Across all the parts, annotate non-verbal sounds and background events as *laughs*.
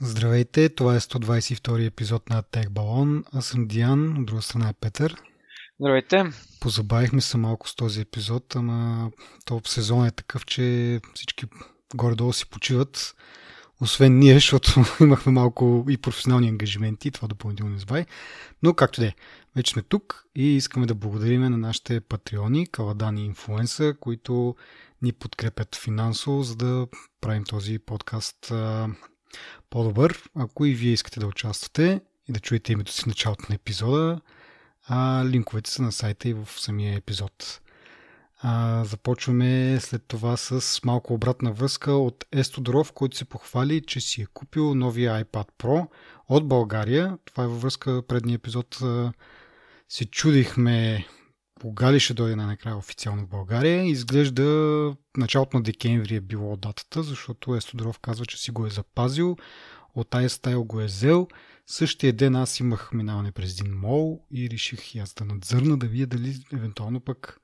Здравейте, това е 122 епизод на Тех Балон. Аз съм Диан, от друга страна е Петър. Здравейте. Позабавихме се малко с този епизод, ама то сезон е такъв, че всички горе-долу си почиват. Освен ние, *laughs* защото имахме малко и професионални ангажименти, това допълнително избай. Но както де, вече сме тук и искаме да благодарим на нашите патреони, Каладани и Инфлуенса, които ни подкрепят финансово, за да правим този подкаст по-добър. Ако и вие искате да участвате и да чуете името си в началото на епизода, а, линковете са на сайта и в самия епизод. А, започваме след това с малко обратна връзка от Естодоров, който се похвали, че си е купил новия iPad Pro от България. Това е във връзка предния епизод. Се чудихме кога ли ще дойде най-накрая официално в България. Изглежда началото на декември е било датата, защото Естодоров казва, че си го е запазил. От iStyle го е взел. Същия ден аз имах минаване през един мол и реших и аз да надзърна, да видя дали евентуално пък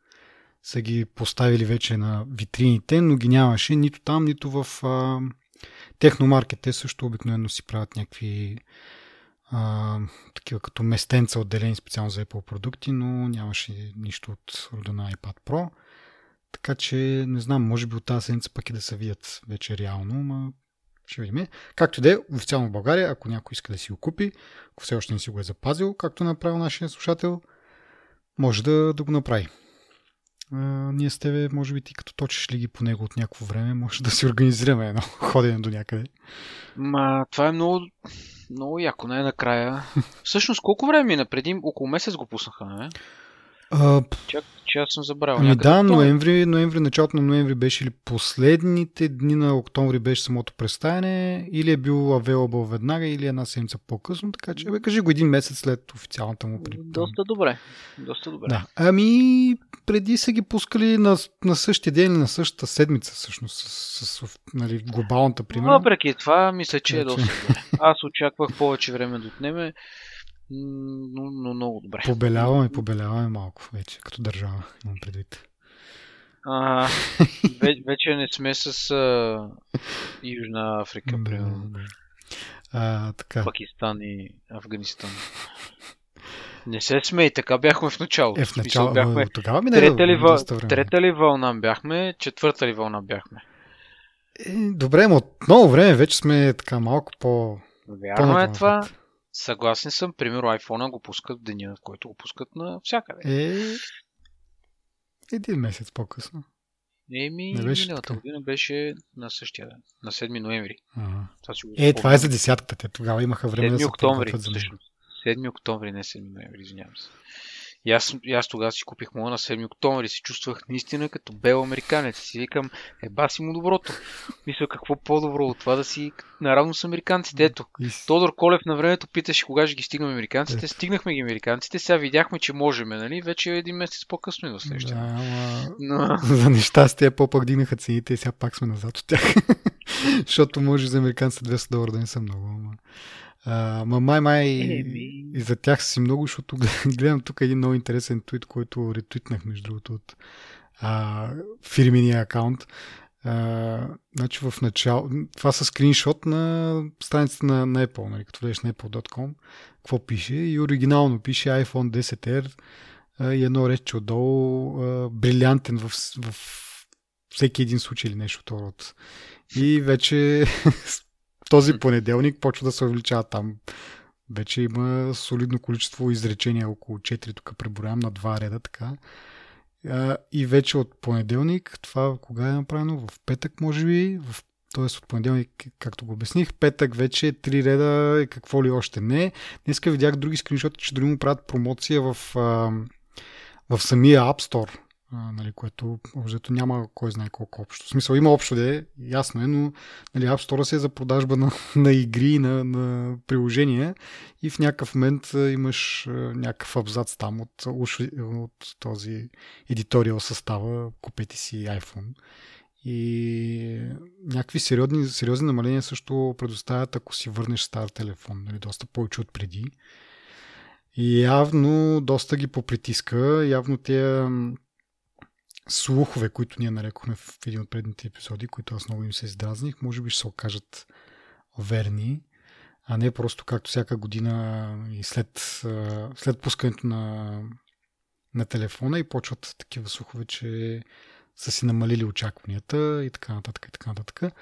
са ги поставили вече на витрините, но ги нямаше нито там, нито в а, техномаркет. Те също обикновено си правят някакви а, такива като местенца отделени специално за Apple продукти, но нямаше нищо от рода на iPad Pro. Така че не знам, може би от тази седмица пък и да се видят вече реално, но ще видим. Както и да е, официално в България, ако някой иска да си го купи, ако все още не си го е запазил, както направил нашия слушател, може да, да го направи. А, ние с тебе, може би ти като точиш ли ги по него от някакво време, може да си организираме едно *laughs* ходене до някъде. Ма, това е много, много яко, най-накрая. *laughs* Всъщност, колко време мина? Преди около месец го пуснаха, не? А, Чак, че аз съм забравил. Ами някъде. да, ноември, ноември, началото на ноември беше ли последните дни на октомври беше самото представяне, или е бил available веднага, или една седмица по-късно, така че бе, кажи го един месец след официалната му при... Доста добре. Доста добре. Да. Ами, преди са ги пускали на, на същия ден или на същата седмица, всъщност, с, с, с нали, глобалната, примерно. Въпреки това, мисля, че е Значи. доста добре. Аз очаквах повече време да отнеме, но, но много добре. Побеляваме, *laughs* побеляваме малко вече, като държава, имам предвид. А, *laughs* ве- вече не сме с а, Южна Африка, Да, примерно. да. А, така. Пакистан и Афганистан. Не се смей, така бяхме в началото. Е, в смисъл, начало, бяхме тогава ми не трета ли, въл... трета ли вълна бяхме, четвърта ли вълна бяхме. Е, добре, но от много време вече сме така малко по... Вярно е това. Съгласен съм. Примерно iPhone го пускат в деня, в който го пускат навсякъде. Е, един месец по-късно. Еми, не беше миналата така. година беше на същия ден, на 7 ноември. Ага. Това го Е, това е за десятката. Те тогава имаха време да 7 се октомври, подготвят за него. всъщност. 7 октомври, не 7 ноември, извинявам се. И аз, и аз тогава си купих моя на 7 октомври, се чувствах наистина като бел американец. Си викам, еба си му доброто. Мисля, какво по-добро от това да си наравно с американците. Ето, Тодор Колев на времето питаше кога ще ги стигнем американците. Стигнахме ги американците, сега видяхме, че можем, нали? Вече е един месец по-късно и Да, следващия. ама... Но, За нещастие по-пак дигнаха цените и сега пак сме назад от тях. *laughs* Защото може за американците 200 долара да не са много. Ама, а, ма май май и за тях си много, защото *laughs* гледам тук един много интересен твит, който ретвитнах между другото от а, фирмения акаунт. А, значи в начало... Това са скриншот на страницата на, на Apple, нали, като влезеш на apple.com. Какво пише? И оригинално пише iPhone 10R а, и едно рече отдолу а, брилянтен в, в всеки един случай или нещо от. И вече *laughs* този понеделник почва да се увеличава там. Вече има солидно количество изречения, около 4 тук преброявам на два реда, така. И вече от понеделник, това кога е направено? В петък, може би, в т.е. от понеделник, както го обясних, петък вече три реда и какво ли още не. Днеска видях други скриншоти, че дори му правят промоция в, в самия App Store, нали, което общо няма кой знае колко общо. В смисъл има общо да е, ясно е, но нали, App Store си е за продажба на, на игри, на, на приложения и в някакъв момент имаш някакъв абзац там от, от този едиториал състава, купете си iPhone. И някакви сериозни, сериозни намаления също предоставят, ако си върнеш стар телефон, нали, доста повече от преди. И явно доста ги попритиска. Явно те слухове, които ние нарекохме в един от предните епизоди, които аз много им се издразних, може би ще се окажат верни. а не просто както всяка година и след, след пускането на, на телефона и почват такива слухове, че са си намалили очакванията и така нататък и така нататък.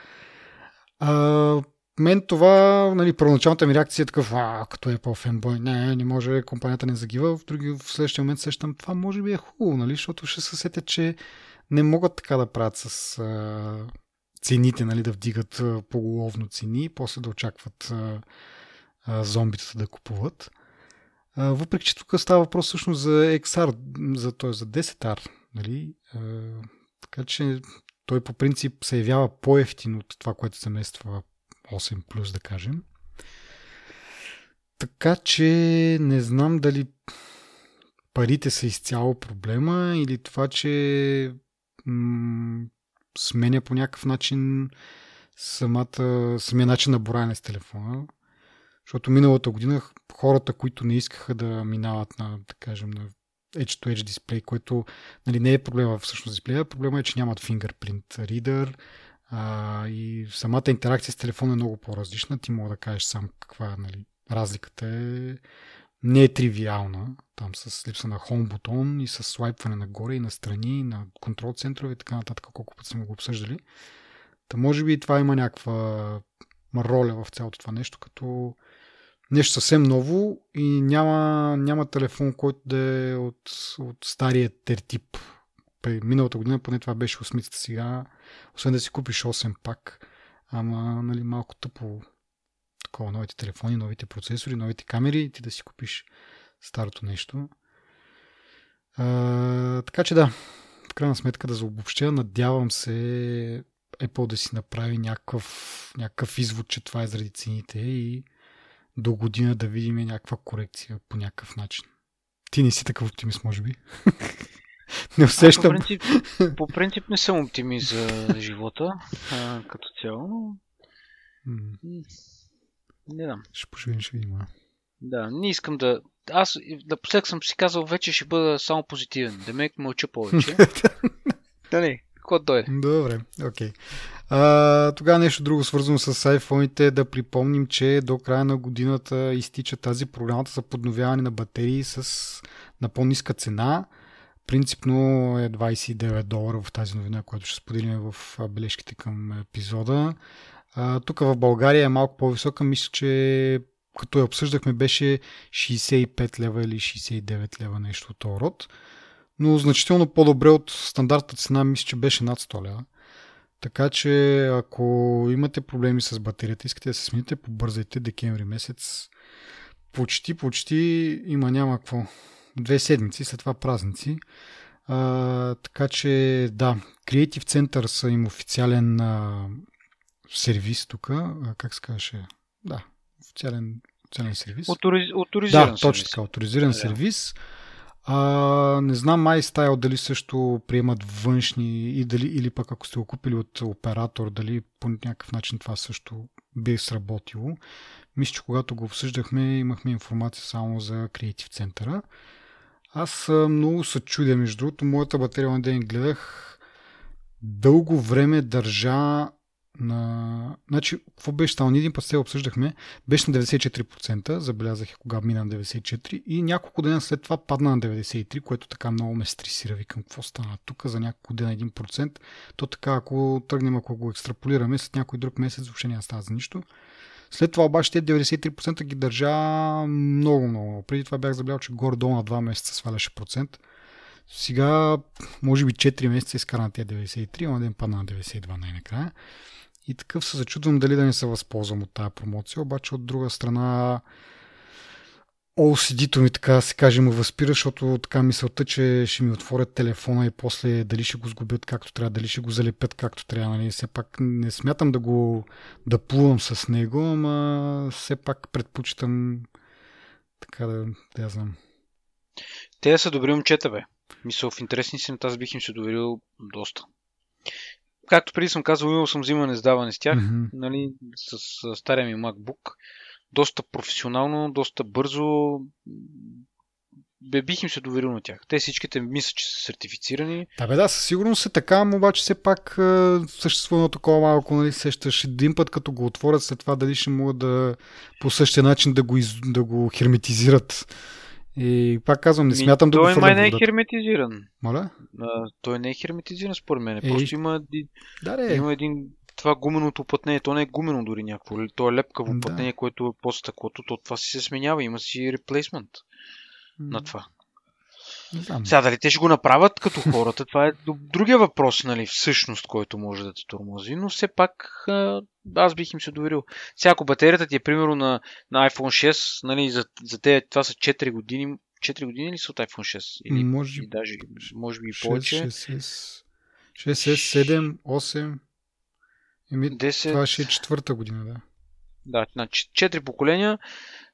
А, мен това, нали, първоначалната ми реакция е такъв, а, като е по-фенбой, не, не може, компанията не загива. В други, в следващия момент сещам, това може би е хубаво, нали, защото ще се сетят, че не могат така да правят с а, цените, нали, да вдигат а, поголовно цени после да очакват а, а, зомбитата да купуват. А, въпреки, че тук става въпрос всъщност за XR, за, т.е. за 10R, нали, а, така че той по принцип се явява по-ефтин от това, което замества 8 плюс, да кажем. Така че не знам дали парите са изцяло проблема или това, че м- сменя по някакъв начин самата, самия начин на бораене с телефона. Защото миналата година хората, които не искаха да минават на, да кажем, на Edge-to-Edge дисплей, което нали, не е проблема всъщност дисплея, проблема е, че нямат fingerprint reader а, и самата интеракция с телефона е много по-различна. Ти мога да кажеш сам каква нали, разликата е. Не е тривиална, там с липса на home бутон и с слайпване нагоре и на страни, на контрол центрове и така нататък, колко път сме го обсъждали. Та може би това има някаква роля в цялото това нещо, като нещо съвсем ново и няма, няма телефон, който да е от, от стария тертип. При миналата година поне това беше осмицата сега, освен да си купиш 8 пак, ама нали, малко тъпо такова, новите телефони, новите процесори, новите камери ти да си купиш старото нещо. А, така че да, в крайна сметка да заобобщя, надявам се Apple да си направи някакъв, някакъв извод, че това е заради цените и до година да видим някаква корекция по някакъв начин. Ти не си такъв оптимист, може би. *laughs* *laughs* не усещам. по, принцип, по принцип не съм оптимист за живота а, като цяло, но... Не знам. Ще поживим, ще видим. Да, не искам да... Аз напоследък съм си казал, вече ще бъда само позитивен. Да ме мълча повече. *laughs* да не, какво дойде. Добре, окей. Okay. тогава нещо друго свързано с iPhone-ите, да припомним, че до края на годината изтича тази програмата за подновяване на батерии с на по-ниска цена. Принципно е 29 долара в тази новина, която ще споделим в бележките към епизода. Тук в България е малко по-висока. Мисля, че като я обсъждахме беше 65 лева или 69 лева нещо от род. Но значително по-добре от стандартната цена, мисля, че беше над 100 лева. Така че ако имате проблеми с батерията, искате да се смените, побързайте декември месец. Почти, почти има няма какво. Две седмици, след това празници. А, така че да, Creative Center са им официален а, сервис тук. Как се казваше? Да, официален, официален сервис. Оториз, оторизиран да, точно така, авторизиран да. сервис. А, не знам MyStyle дали също приемат външни и дали, или пък ако сте го купили от оператор, дали по някакъв начин това също би сработило. Мисля, че когато го обсъждахме, имахме информация само за Creative центъра. Аз много се чудя, между другото, моята батерия на ден гледах дълго време държа на... Значи, какво беше? Ние един път се обсъждахме. Беше на 94%, забелязах кога мина на 94% и няколко дена след това падна на 93%, което така много ме стресира. Викам, какво стана тук за няколко дена 1%? То така, ако тръгнем, ако го екстраполираме, след някой друг месец въобще няма става за нищо. След това обаче те 93% ги държа много, много. Преди това бях забелял, че горе-долу на 2 месеца сваляше процент. Сега, може би 4 месеца изкарана тя 93, а ден падна на 92 най-накрая. И такъв се зачудвам дали да не се възползвам от тази промоция, обаче от друга страна OCD-то ми така се каже му възпира, защото така мисълта, че ще ми отворят телефона и после дали ще го сгубят както трябва, дали ще го залепят както трябва. Нали? Все пак не смятам да го да плувам с него, ама все пак предпочитам така да, да я знам. Те са добри момчета, бе. Мисля, в интересни си, аз бих им се доверил доста както преди съм казал, имал съм взимане с даване с тях, mm-hmm. нали, с, с стария ми MacBook. Доста професионално, доста бързо. бих им се доверил на тях. Те всичките мислят, че са сертифицирани. Да, бе, да, със сигурност е така, но обаче все пак е, съществува такова малко, нали, сещаш един път, като го отворят, след това дали ще могат да по същия начин да го, из, да го херметизират. И пак казвам, не смятам Ми, да той го Той май не е херметизиран. Моля? А, той не е херметизиран според мен. Е, Просто има, да, да, има един това гуменото плътнение, то не е гумено дори някакво, то е лепкаво да. плътнение, което е по стъклото, то това си се сменява, има си реплейсмент на това. Не знам. Сега дали те ще го направят като хората, това е другия въпрос, нали, всъщност, който може да те тормози, но все пак аз бих им се доверил. Сега ако батерията ти е примерно на, на iPhone 6, нали, за, за те това са 4 години, 4 години ли са от iPhone 6? Или може, даже, може би и повече. 6, 6, 6, 7, 8, Еми, 10... Това ще е четвърта година, да. Да, значи 4 поколения,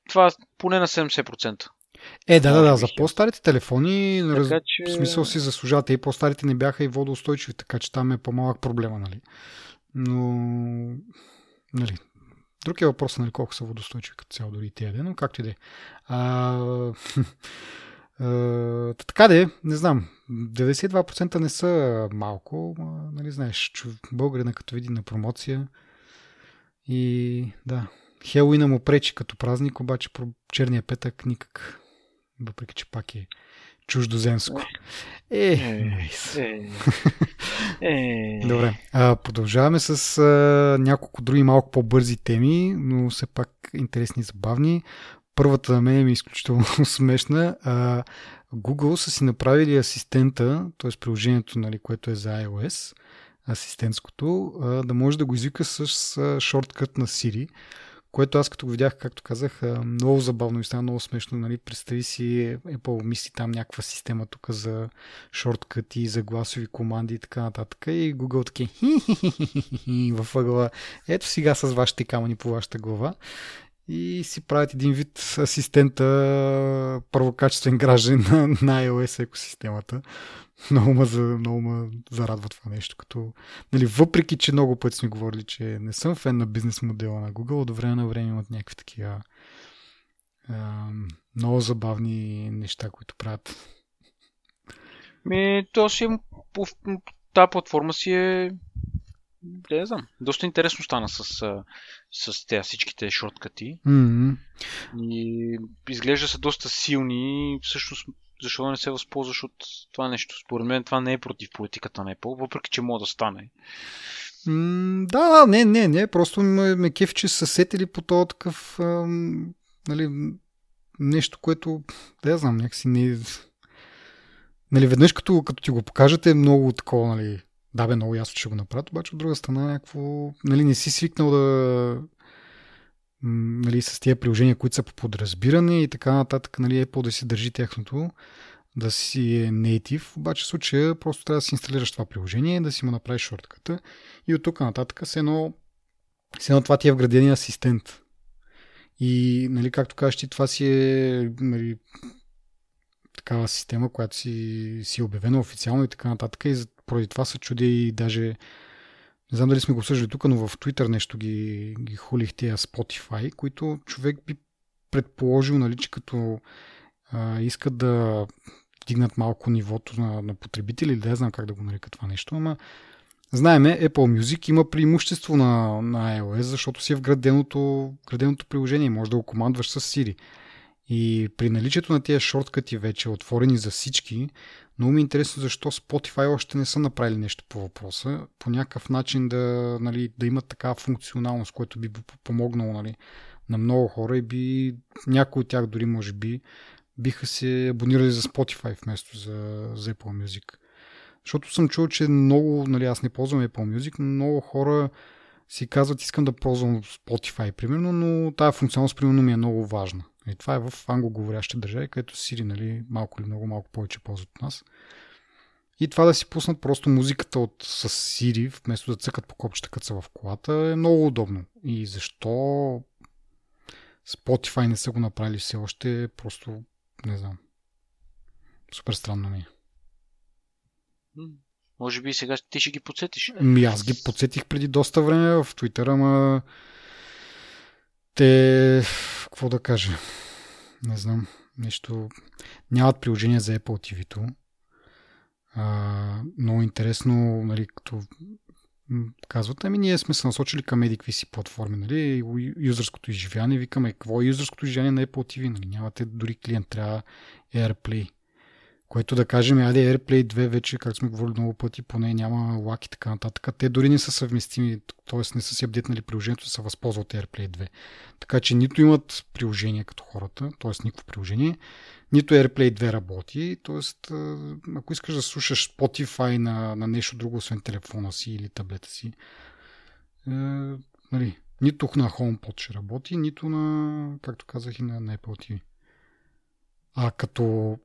това поне на 70%. Е, да, да, да, за по-старите телефони, раз... че... в смисъл си заслужавате. И по-старите не бяха и водоустойчиви, така че там е по-малък проблема, нали. Но, нали, Друг е въпрос, нали, колко са водостойчиви като цяло дори тия ден, но както и да е. *laughs* така де, не знам. 92% не са малко, нали знаеш, българина като види на промоция и да, Хелуина му пречи като празник, обаче черния петък никак, въпреки че пак е чуждоземско. Е, е, е, *laughs* е. Добре, а, продължаваме с а, няколко други малко по-бързи теми, но все пак интересни и забавни. Първата на мен е изключително *laughs* смешна. А, Google са си направили асистента, т.е. приложението, нали, което е за iOS, асистентското, а, да може да го извика с а, шорткът на Siri, което аз като го видях, както казах, много забавно и стана много смешно. Нали? Представи си Apple мисли там някаква система тук за шорткъти, за гласови команди и така нататък. И Google таки *laughs* в ъгъла. Ето сега с вашите камъни по вашата глава и си правят един вид асистента, първокачествен граждан на, на iOS екосистемата. Много ме, за, много ме зарадва това нещо. Като, нали, въпреки, че много пъти сме говорили, че не съм фен на бизнес модела на Google, от време на време имат някакви такива а, много забавни неща, които правят. Ми, то си тази платформа си е не знам. Доста интересно стана с, с тези всичките шорткати. Mm-hmm. И изглежда са доста силни. Всъщност, защо не се възползваш от това нещо? Според мен това не е против политиката на Apple, въпреки че може да стане. Mm, да, не, не, не. Просто ме, ме кеф, че са сетили по този такъв ам, нали, нещо, което, да я знам, някакси не... Нали, веднъж като, като ти го покажете, е много такова, нали, да, бе, много ясно, че го направят, обаче от друга страна някакво, нали, не си свикнал да нали, с тия приложения, които са по подразбиране и така нататък, нали, Apple да си държи тяхното, да си е native, обаче в случая просто трябва да си инсталираш това приложение, да си му направиш шортката и от тук нататък се едно, се едно това ти е вградения асистент. И, нали, както кажеш ти, това си е нали, такава система, която си, си е обявена официално и така нататък. И поради това се чудя и даже не знам дали сме го съждали тук, но в Twitter нещо ги, ги хулих тия Spotify, които човек би предположил, нали, че като а, искат да дигнат малко нивото на, на потребители, да не знам как да го нарека това нещо, ама знаеме, Apple Music има преимущество на, на iOS, защото си е вграденото, вграденото приложение, може да го командваш с Siri. И при наличието на тези шорткати вече отворени за всички, много ми е интересно защо Spotify още не са направили нещо по въпроса. По някакъв начин да, нали, да имат такава функционалност, което би помогнало нали, на много хора и би някои от тях дори може би биха се абонирали за Spotify вместо за, за Apple Music. Защото съм чул, че много, нали, аз не ползвам Apple Music, но много хора си казват, искам да ползвам Spotify, примерно, но тази функционалност, примерно, ми е много важна. И това е в англоговорящи държави, където Siri, нали, малко или много малко повече ползват от нас. И това да си пуснат просто музиката от, с Siri, вместо да цъкат по копчета, като са в колата, е много удобно. И защо Spotify не са го направили все още, просто не знам. Супер странно ми е. Може би сега ти ще ги подсетиш. Ми аз ги подсетих преди доста време в Twitter, ама те, какво да кажа, не знам, нещо... Нямат приложение за Apple TV-то. А, много интересно, нали, като казват, ами ние сме се насочили към еди какви си платформи, нали, юзърското изживяване, викаме, какво е юзърското изживяване на Apple TV, нали, нямате дори клиент, трябва AirPlay. Което да кажем, айде AirPlay 2 вече, както сме говорили много пъти, поне няма лак и така нататък. Те дори не са съвместими, т.е. не са си апдетнали приложението, да се възползват AirPlay 2. Така че нито имат приложение като хората, т.е. никакво приложение, нито AirPlay 2 работи, т.е. ако искаш да слушаш Spotify на, на нещо друго, освен телефона си или таблета си, е, нали, нито на HomePod ще работи, нито на, както казах, и на, на Apple TV. А като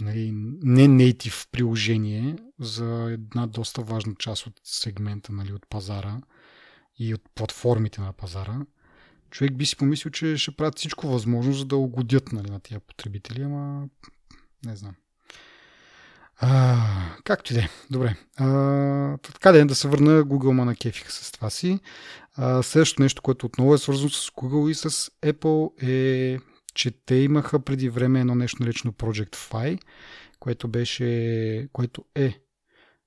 нали, не native приложение за една доста важна част от сегмента нали, от пазара и от платформите на пазара, човек би си помислил, че ще правят всичко възможно, за да угодят нали, на тия потребители, ама не знам. А, както и да е. Добре. А, така да е, да се върна Google на кефиха с това си. А, следващото нещо, което отново е свързано с Google и с Apple е че те имаха преди време едно нещо наречено Project Fi, което, беше, което е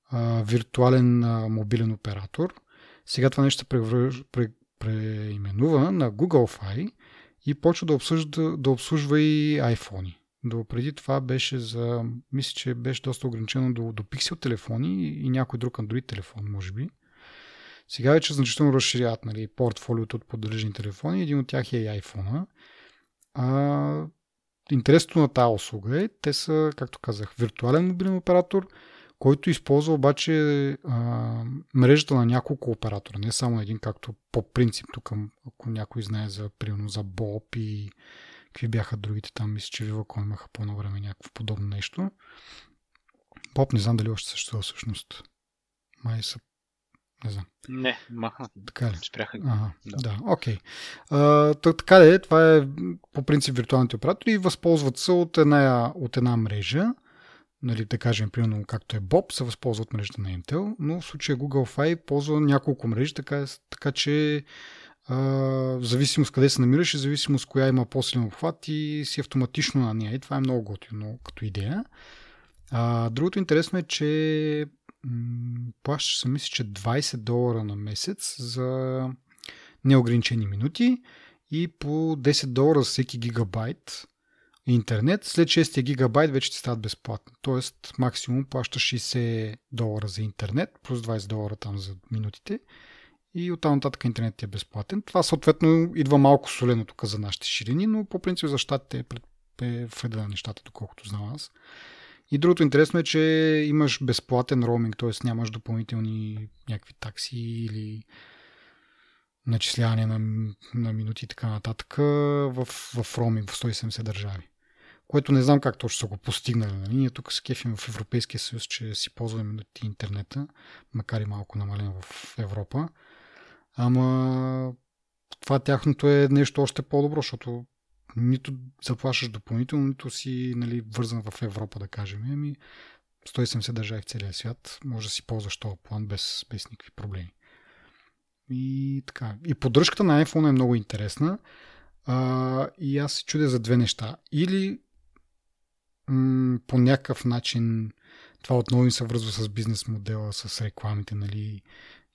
а, виртуален а, мобилен оператор. Сега това нещо се превръж, пре, преименува на Google Fi и почва да, обсъжда, да обслужва и iPhone. До преди това беше за, мисля, че беше доста ограничено до, до Pixel телефони и някой друг Android телефон, може би. Сега вече значително разширяват нали, портфолиото от поддържани телефони. Един от тях е и iPhone. А, интересното на тази услуга е, те са, както казах, виртуален мобилен оператор, който използва обаче а, мрежата на няколко оператора, не само един, както по принцип тук, ако някой знае за, примерно, за Боб и какви бяха другите там, мисля, че Viva.com имаха по време някакво подобно нещо. Боб не знам дали още съществува всъщност. Май са не знам. Не, махнат. Така ли? Спряха ги. Ага, да, да окей. Okay. така е, това е по принцип виртуалните оператори и възползват се от една, от една мрежа. Нали, да кажем, примерно, както е Bob, се възползват мрежата на Intel, но в случая Google Fi ползва няколко мрежи, така, така че а, в зависимост къде се намираш и зависимост коя има по-силен обхват и си автоматично на нея. И това е много готино като идея. А, другото интересно е, че плащаш се, мисля, че 20 долара на месец за неограничени минути и по 10 долара за всеки гигабайт интернет. След 6 гигабайт вече ти стават безплатни. Тоест максимум плащаш 60 долара за интернет, плюс 20 долара там за минутите и оттам нататък интернет ти е безплатен. Това съответно идва малко солено тук за нашите ширини, но по принцип за щатите е, е вреда на нещата, доколкото знам аз. И другото интересно е, че имаш безплатен роуминг, т.е. нямаш допълнителни някакви такси или начисляване на, на минути и така нататък в, в роуминг в 170 държави. Което не знам как точно са го постигнали. Нали? Ние тук с кефим в Европейския съюз, че си ползваме минути интернета, макар и малко намален в Европа. Ама това тяхното е нещо още по-добро, защото нито заплащаш допълнително, нито си нали, вързан в Европа, да кажем. Ами 170 държави в целия свят, може да си ползваш този план без, без никакви проблеми. И така. И поддръжката на iPhone е много интересна. А, и аз се чудя за две неща. Или м- по някакъв начин това отново им се връзва с бизнес модела, с рекламите, нали,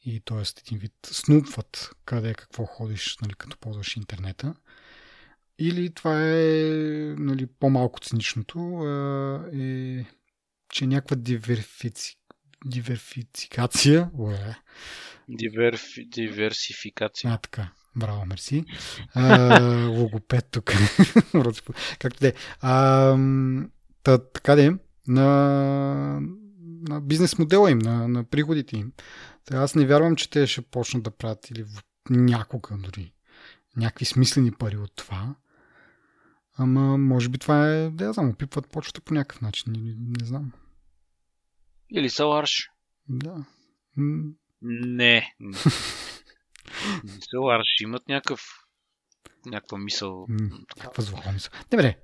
и т.е. един вид снупват къде какво ходиш, нали, като ползваш интернета. Или това е нали, по-малко циничното, е, че някаква диверфици... диверфицикация. Диверфи... Диверсификация. А, така. Браво, мерси. А, логопед тук. *laughs* Както де. А, та, така де, на, на бизнес модела им, на, на приходите им. Та, аз не вярвам, че те ще почнат да правят или някога дори някакви смислени пари от това. Ама, може би това е, да я знам, опипват почта по някакъв начин. Не, не знам. Или са ларш. Да. Не. не са ларш. Имат някакъв някаква мисъл. Някаква злоба мисъл. Добре,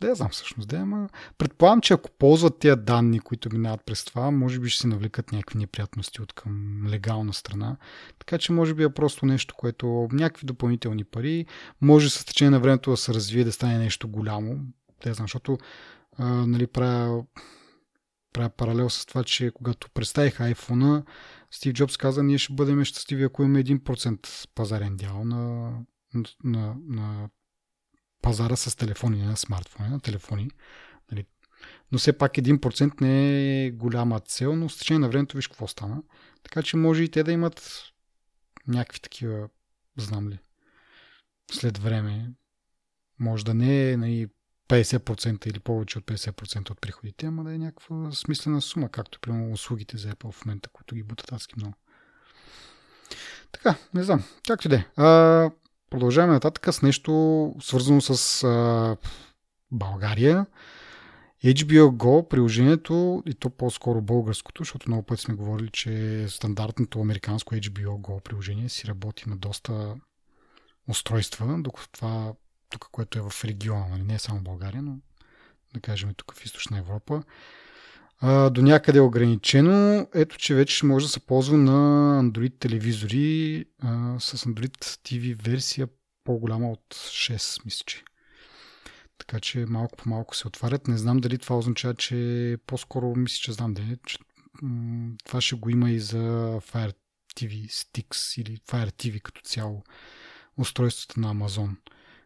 Да, знам всъщност, да, ама предполагам, че ако ползват тези данни, които минават през това, може би ще се навлекат някакви неприятности от към легална страна. Така че може би е просто нещо, което някакви допълнителни пари, може с течение на времето да се развие, да стане нещо голямо. Да, знам, защото а, нали, правя, правя паралел с това, че когато представих iPhone, Стив Джобс каза, ние ще бъдем щастливи, ако имаме 1% пазарен дял на, на, на пазара с телефони, на смартфони, на телефони. Нали. Но все пак 1% не е голяма цел, но с течение на времето виж какво стана. Така че може и те да имат някакви такива, знам ли, след време. Може да не е нали, 50% или повече от 50% от приходите, ама да е някаква смислена сума, както примерно услугите за Apple в момента, които ги бутат адски много. Така, не знам. Както да е. Продължаваме нататък с нещо свързано с а, България. HBO Go, приложението, и то по-скоро българското, защото много пъти сме говорили, че стандартното американско HBO Go приложение си работи на доста устройства, докато това тук, което е в региона, нали? не е само България, но да кажем тук в Източна Европа, а, до някъде е ограничено. Ето, че вече може да се ползва на Android телевизори а, с Android TV версия по-голяма от 6, мисля, че. Така че малко по малко се отварят. Не знам дали това означава, че по-скоро мисля, че знам да че м- това ще го има и за Fire TV Sticks или Fire TV като цяло устройствата на Amazon,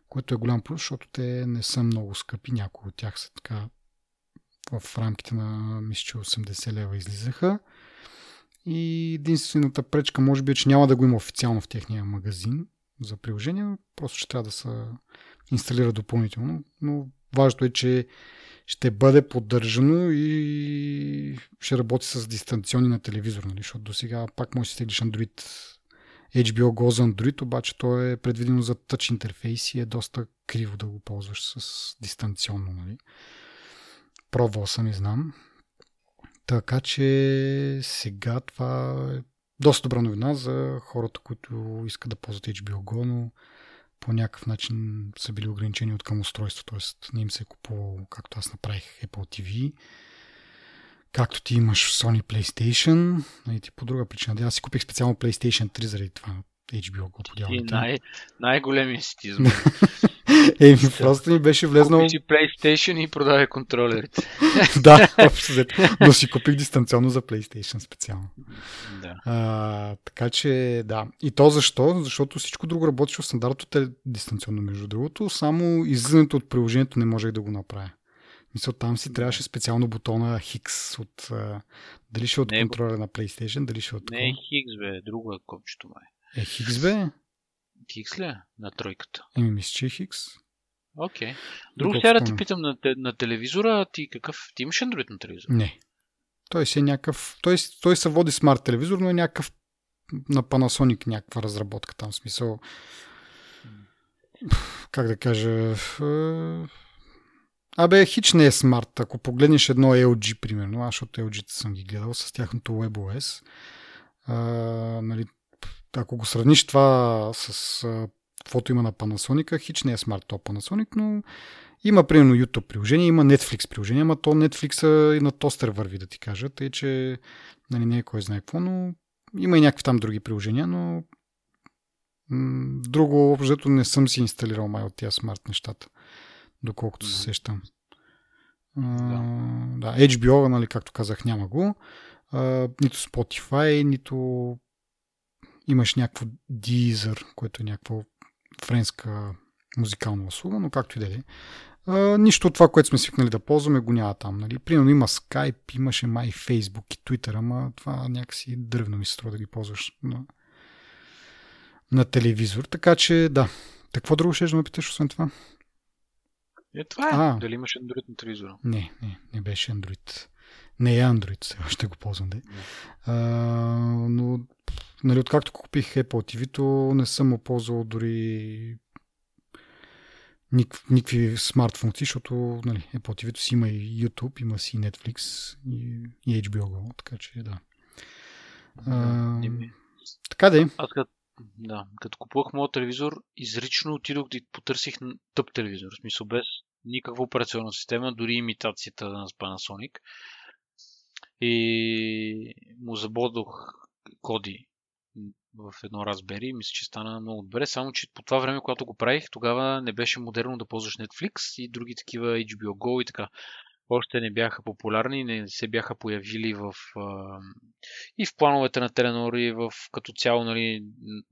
което е голям плюс, защото те не са много скъпи. Някои от тях са така в рамките на мисля, че 80 лева излизаха. И единствената пречка може би е, че няма да го има официално в техния магазин за приложение, просто ще трябва да се инсталира допълнително. Но важното е, че ще бъде поддържано и ще работи с дистанционни на телевизор, нали? защото до сега пак може да си теглиш Android HBO Go за Android, обаче то е предвидено за touch интерфейс и е доста криво да го ползваш с дистанционно. Нали? Пробвал съм и знам. Така че сега това е доста добра новина за хората, които искат да ползват HBO Go, но по някакъв начин са били ограничени от към устройство, т.е. не им се е купувало, както аз направих Apple TV, както ти имаш Sony PlayStation, и нали, ти по друга причина. Аз си купих специално PlayStation 3 заради това HBO го подявате. Най- най-големия си ти *laughs* *laughs* Еми, просто ми беше влезнал... Купи PlayStation и продавай контролерите. *laughs* да, общо Но си купих дистанционно за PlayStation специално. Да. А, така че, да. И то защо? Защото всичко друго работеше в стандартното е дистанционно, между другото. Само излизането от приложението не можех да го направя. Мисля, там си трябваше специално бутона Хикс от... дали ще е от не, контроля на PlayStation, дали ще е от... Не е Хикс, бе, друго е копчето май. Е, Хикс бе? Хикс ли е? На тройката. Еми, мисля, че е Хикс. Окей. Okay. Друго сега да ти питам на, на телевизора, ти какъв? Ти имаш Android на телевизора? Не. Той си е някакъв... Той, той се води смарт телевизор, но е някакъв на Panasonic някаква разработка там, смисъл. Как да кажа... Е, абе, хич не е смарт. Ако погледнеш едно LG, примерно, аз защото LG съм ги гледал с тяхното WebOS, а, нали, ако го сравниш това с а, каквото има на Panasonic, хич не е смарт то Panasonic, но има примерно YouTube приложение, има Netflix приложение, ама то Netflix и на тостер върви, да ти кажа, тъй че нали, не е кой знае какво, но има и някакви там други приложения, но м- друго общо не съм си инсталирал май от тия смарт нещата, доколкото се сещам. Да. да, HBO, нали, както казах, няма го. А, нито Spotify, нито имаш някакво Deezer, което е някаква френска музикална услуга, но както и да е. Нищо от това, което сме свикнали да ползваме, го няма там. Нали? Примерно има Skype, имаше май Facebook и Twitter, ама това някакси дървно ми се струва да ги ползваш на, на телевизор. Така че да. Какво друго ще да ме питаш, освен това? Е, това е. А, Дали имаш Android на телевизора? Не, не, не беше Android. Не е Android, сега ще го ползвам. Да. А, но нали, откакто купих Apple TV-то, не съм ползвал дори ник, никакви смарт функции, защото нали, Apple TV-то си има и YouTube, има си Netflix и, и HBO Go, така че да. А, така да е. Аз като, да, като купувах моят телевизор, изрично отидох да потърсих тъп телевизор, в смисъл без никаква операционна система, дори имитацията на Panasonic. И му забодох коди в едно Raspberry и мисля, че стана много добре, само че по това време, когато го правих, тогава не беше модерно да ползваш Netflix и други такива HBO Go и така. Още не бяха популярни, не се бяха появили в, и в плановете на Теленор и в, като цяло нали,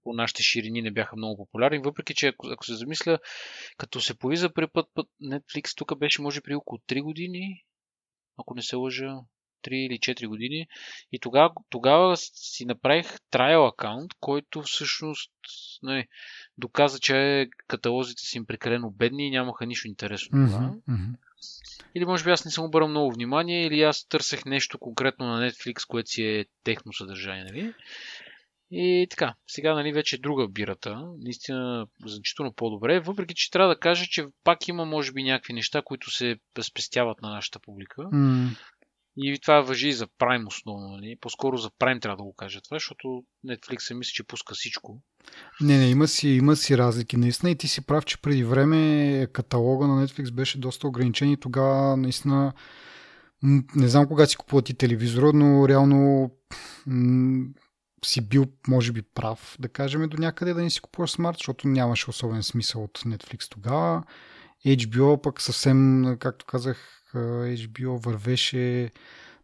по нашите ширини не бяха много популярни, въпреки че ако, ако се замисля, като се появи за първи път, път Netflix тук беше може при около 3 години, ако не се лъжа, 3 или 4 години. И тогава, тогава си направих трайл акаунт, който всъщност нали, доказа, че каталозите са им прекалено бедни и нямаха нищо интересно. Mm-hmm, mm-hmm. Или може би аз не съм обърнал много внимание, или аз търсех нещо конкретно на Netflix, което си е техно съдържание, нали? И така, сега нали, вече е друга бирата, наистина значително по-добре, въпреки че трябва да кажа, че пак има може би някакви неща, които се спестяват на нашата публика. Mm. И това въжи и за Prime основно. Нали? По-скоро за Prime трябва да го кажа това, защото Netflix мисля, че пуска всичко. Не, не, има си, има си разлики наистина и ти си прав, че преди време каталога на Netflix беше доста ограничен и тогава наистина не знам кога си купува ти телевизора, но реално м- си бил, може би, прав, да кажем, до някъде да не си купуваш смарт, защото нямаше особен смисъл от Netflix тогава. HBO пък съвсем, както казах, HBO вървеше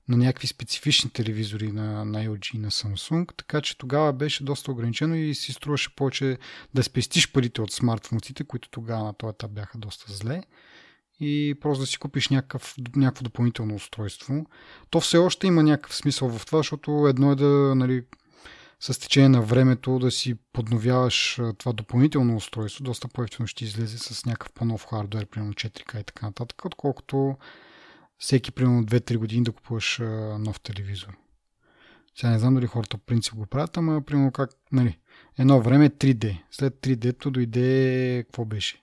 на някакви специфични телевизори на, на LG и на Samsung, така че тогава беше доста ограничено и си струваше повече да спестиш парите от смартфонците, които тогава на този етап бяха доста зле и просто да си купиш някакъв, някакво допълнително устройство. То все още има някакъв смисъл в това, защото едно е да нали, с течение на времето да си подновяваш това допълнително устройство, доста по-ефтино ще излезе с някакъв по-нов хардвер, примерно 4K и така нататък, отколкото всеки примерно 2-3 години да купуваш нов телевизор. Сега не знам дали хората по принцип го правят, ама примерно как, нали, едно време 3D. След 3D-то дойде, какво беше?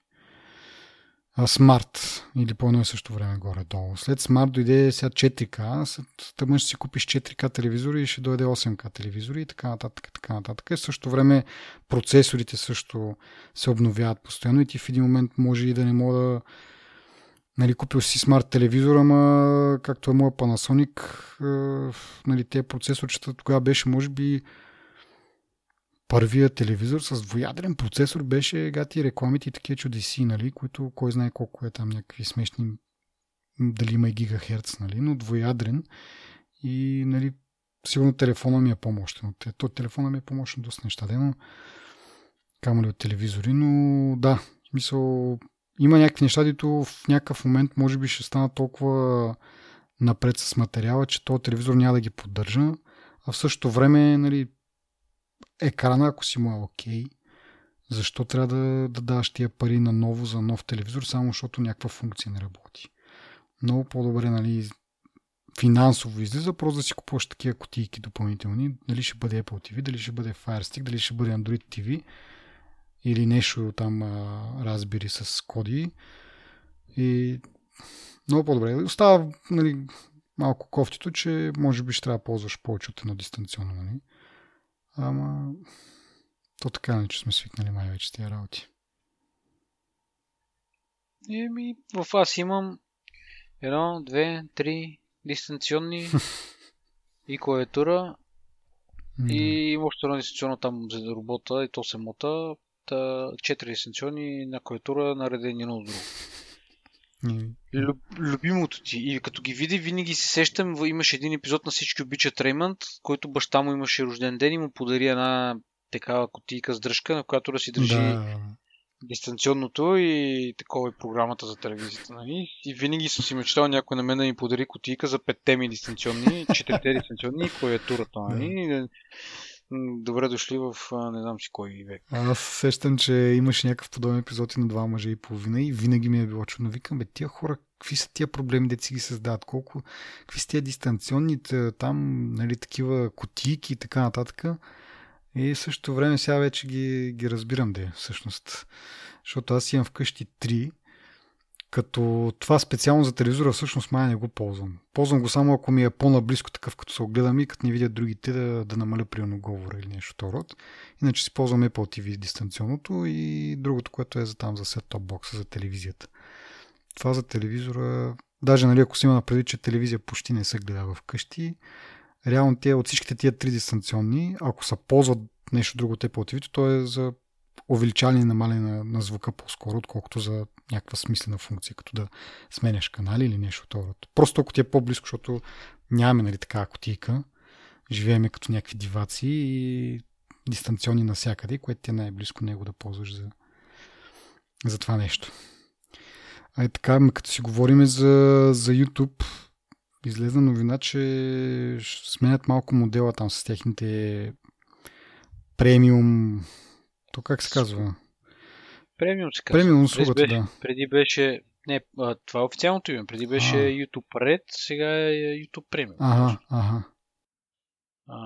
Смарт или по едно и също време горе-долу. След Смарт дойде сега 4К, след тъмън ще си купиш 4К телевизори и ще дойде 8К телевизори и така нататък. Така нататък. И в същото време процесорите също се обновяват постоянно и ти в един момент може и да не мога да нали, купил си смарт телевизор, ама както е моя Panasonic, е, нали, тези процесорчета тогава беше може би първия телевизор с двоядрен процесор беше гати рекламите и такива чудеси, нали, които кой знае колко е там някакви смешни, дали има и гигахерц, нали, но двоядрен и нали, сигурно телефона ми е по-мощен. То телефона ми е по-мощен доста неща, но камали от телевизори, но да, в смисъл има някакви неща, които в някакъв момент може би ще станат толкова напред с материала, че този телевизор няма да ги поддържа, а в същото време нали, екрана, ако си му е окей, защо трябва да, да даваш тия пари на ново за нов телевизор, само защото някаква функция не работи. Много по-добре, нали, финансово излиза, просто да си купуваш такива кутийки допълнителни. Дали ще бъде Apple TV, дали ще бъде Fire Stick, дали ще бъде Android TV или нещо там разбери с коди. И много по-добре. Остава нали, малко кофтито, че може би ще трябва да ползваш повече от едно дистанционно. Нали? Ама то така не, че сме свикнали май вече тия работи. Еми, в аз имам едно, две, три дистанционни *laughs* и клавиатура и има още едно дистанционно там за работа и то се мота. Та, четири дистанционни на клавиатура наредени едно от друго. Люб, любимото ти. И като ги види, винаги се сещам, имаше един епизод на всички обичат Реймънд, който баща му имаше рожден ден и му подари една такава котийка с дръжка, на която да си държи да. дистанционното и такова е програмата за телевизията. Нали? И винаги съм си мечтал някой на мен да ми подари котийка за петте ми дистанционни, четирите дистанционни и клавиатурата. *laughs* Нали? Да. Добре дошли в не знам си кой век. Аз сещам, че имаш някакъв подобен епизод и на два мъже и половина и винаги ми е било чудно. Викам, бе, тия хора, какви са тия проблеми, де ги създават? Колко, какви са тия дистанционните, там, нали, такива котийки и така нататък. И в същото време сега вече ги, ги разбирам, де, всъщност. Защото аз имам вкъщи три като това специално за телевизора всъщност май не го ползвам. Ползвам го само ако ми е по-наблизко такъв, като се огледам и като не видя другите да, да намаля приемно говора или нещо от род. Иначе си ползвам Apple TV дистанционното и другото, което е за там за set-top бокса за телевизията. това за телевизора, даже нали, ако си има предвид, че телевизия почти не се гледа вкъщи, реално те от всичките тия три дистанционни, ако са ползват нещо друго те по TV, то е за увеличаване и намаляне на, на звука по-скоро, отколкото за някаква смислена функция, като да сменяш канали или нещо това. Просто ако ти е по-близко, защото нямаме нали, така кутийка, живееме като някакви диваци и дистанционни навсякъде, което ти е най-близко него да ползваш за, за това нещо. А е така, като си говорим за, за YouTube, излезна новина, че сменят малко модела там с техните премиум... То как се казва? Премиум се казва. Премиум услугата, беше, да. Преди беше... Не, това е официалното име. Преди беше А. YouTube Red, сега е YouTube Premium. Ага, ага. А,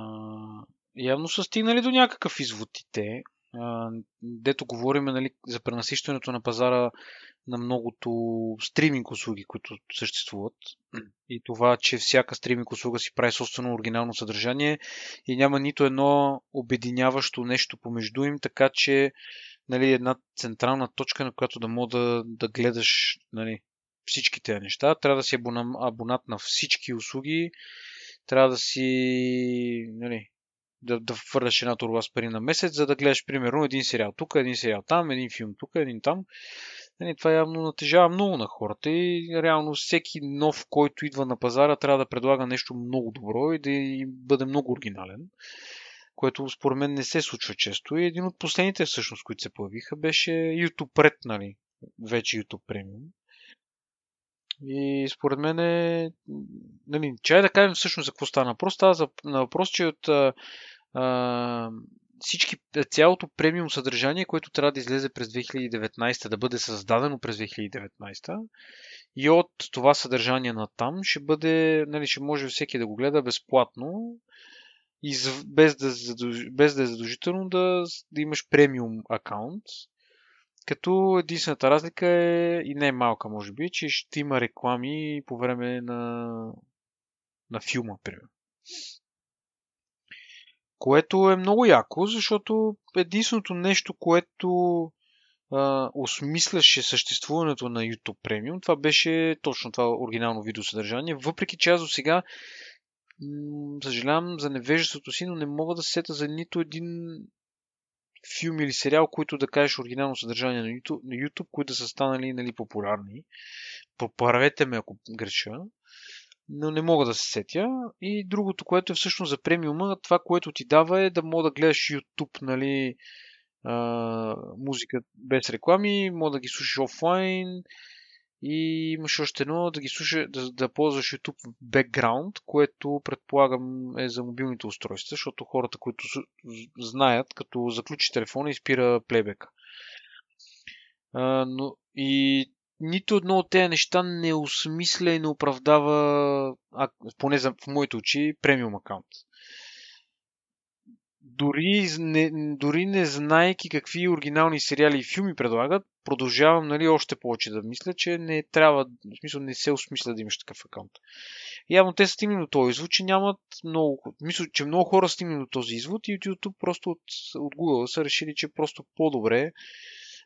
явно са стигнали до някакъв извод и те. А, дето говорим нали, за пренасищането на пазара на многото стриминг услуги, които съществуват. И това, че всяка стриминг услуга си прави собствено оригинално съдържание и няма нито едно обединяващо нещо помежду им, така че нали, една централна точка, на която да мога да, да гледаш нали, всички тези неща. Трябва да си абонат на всички услуги, трябва да си нали, да, да фърляш една турба с пари на месец, за да гледаш примерно един сериал тук, един сериал там, един филм тук, един там. Нали, това явно натежава много на хората и реално всеки нов, който идва на пазара, трябва да предлага нещо много добро и да и бъде много оригинален, което според мен не се случва често. И един от последните всъщност, които се появиха, беше YouTube Red, нали, вече YouTube Premium. И според мен е... Нали, чай да кажем всъщност за какво стана въпрос. Става на въпрос, че от а, а, всички, цялото премиум съдържание, което трябва да излезе през 2019, да бъде създадено през 2019 и от това съдържание на там ще бъде, нали, ще може всеки да го гледа безплатно и з- без да, задълж- без да е задължително да, да имаш премиум акаунт. Като единствената разлика е, и не е малка може би, че ще има реклами по време на, на филма, примерно. Което е много яко, защото единственото нещо, което а, осмисляше съществуването на YouTube Premium, това беше точно това оригинално видеосъдържание, въпреки че аз до сега съжалявам за невежеството си, но не мога да се сета за нито един филм или сериал, които да кажеш оригинално съдържание на YouTube, на YouTube които са станали нали, популярни. Поправете ме, ако греша. Но не мога да се сетя. И другото, което е всъщност за премиума, това, което ти дава е да мога да гледаш YouTube, нали, а, музика без реклами, мога да ги слушаш офлайн и имаш още едно да ги слуша, да, да ползваш YouTube background, което предполагам е за мобилните устройства, защото хората, които знаят, като заключи телефона и спира плейбека. А, но и нито едно от тези неща не осмисля и не оправдава, а, поне за, в моите очи, премиум акаунт. Дори не, дори не знаеки какви оригинални сериали и филми предлагат, продължавам нали, още повече да мисля, че не трябва, в смисъл не се осмисля да имаш такъв акаунт. Явно те са стигнали до този извод, че нямат много, мисля, че много хора стигнали до този извод и от YouTube просто от, от Google са решили, че просто по-добре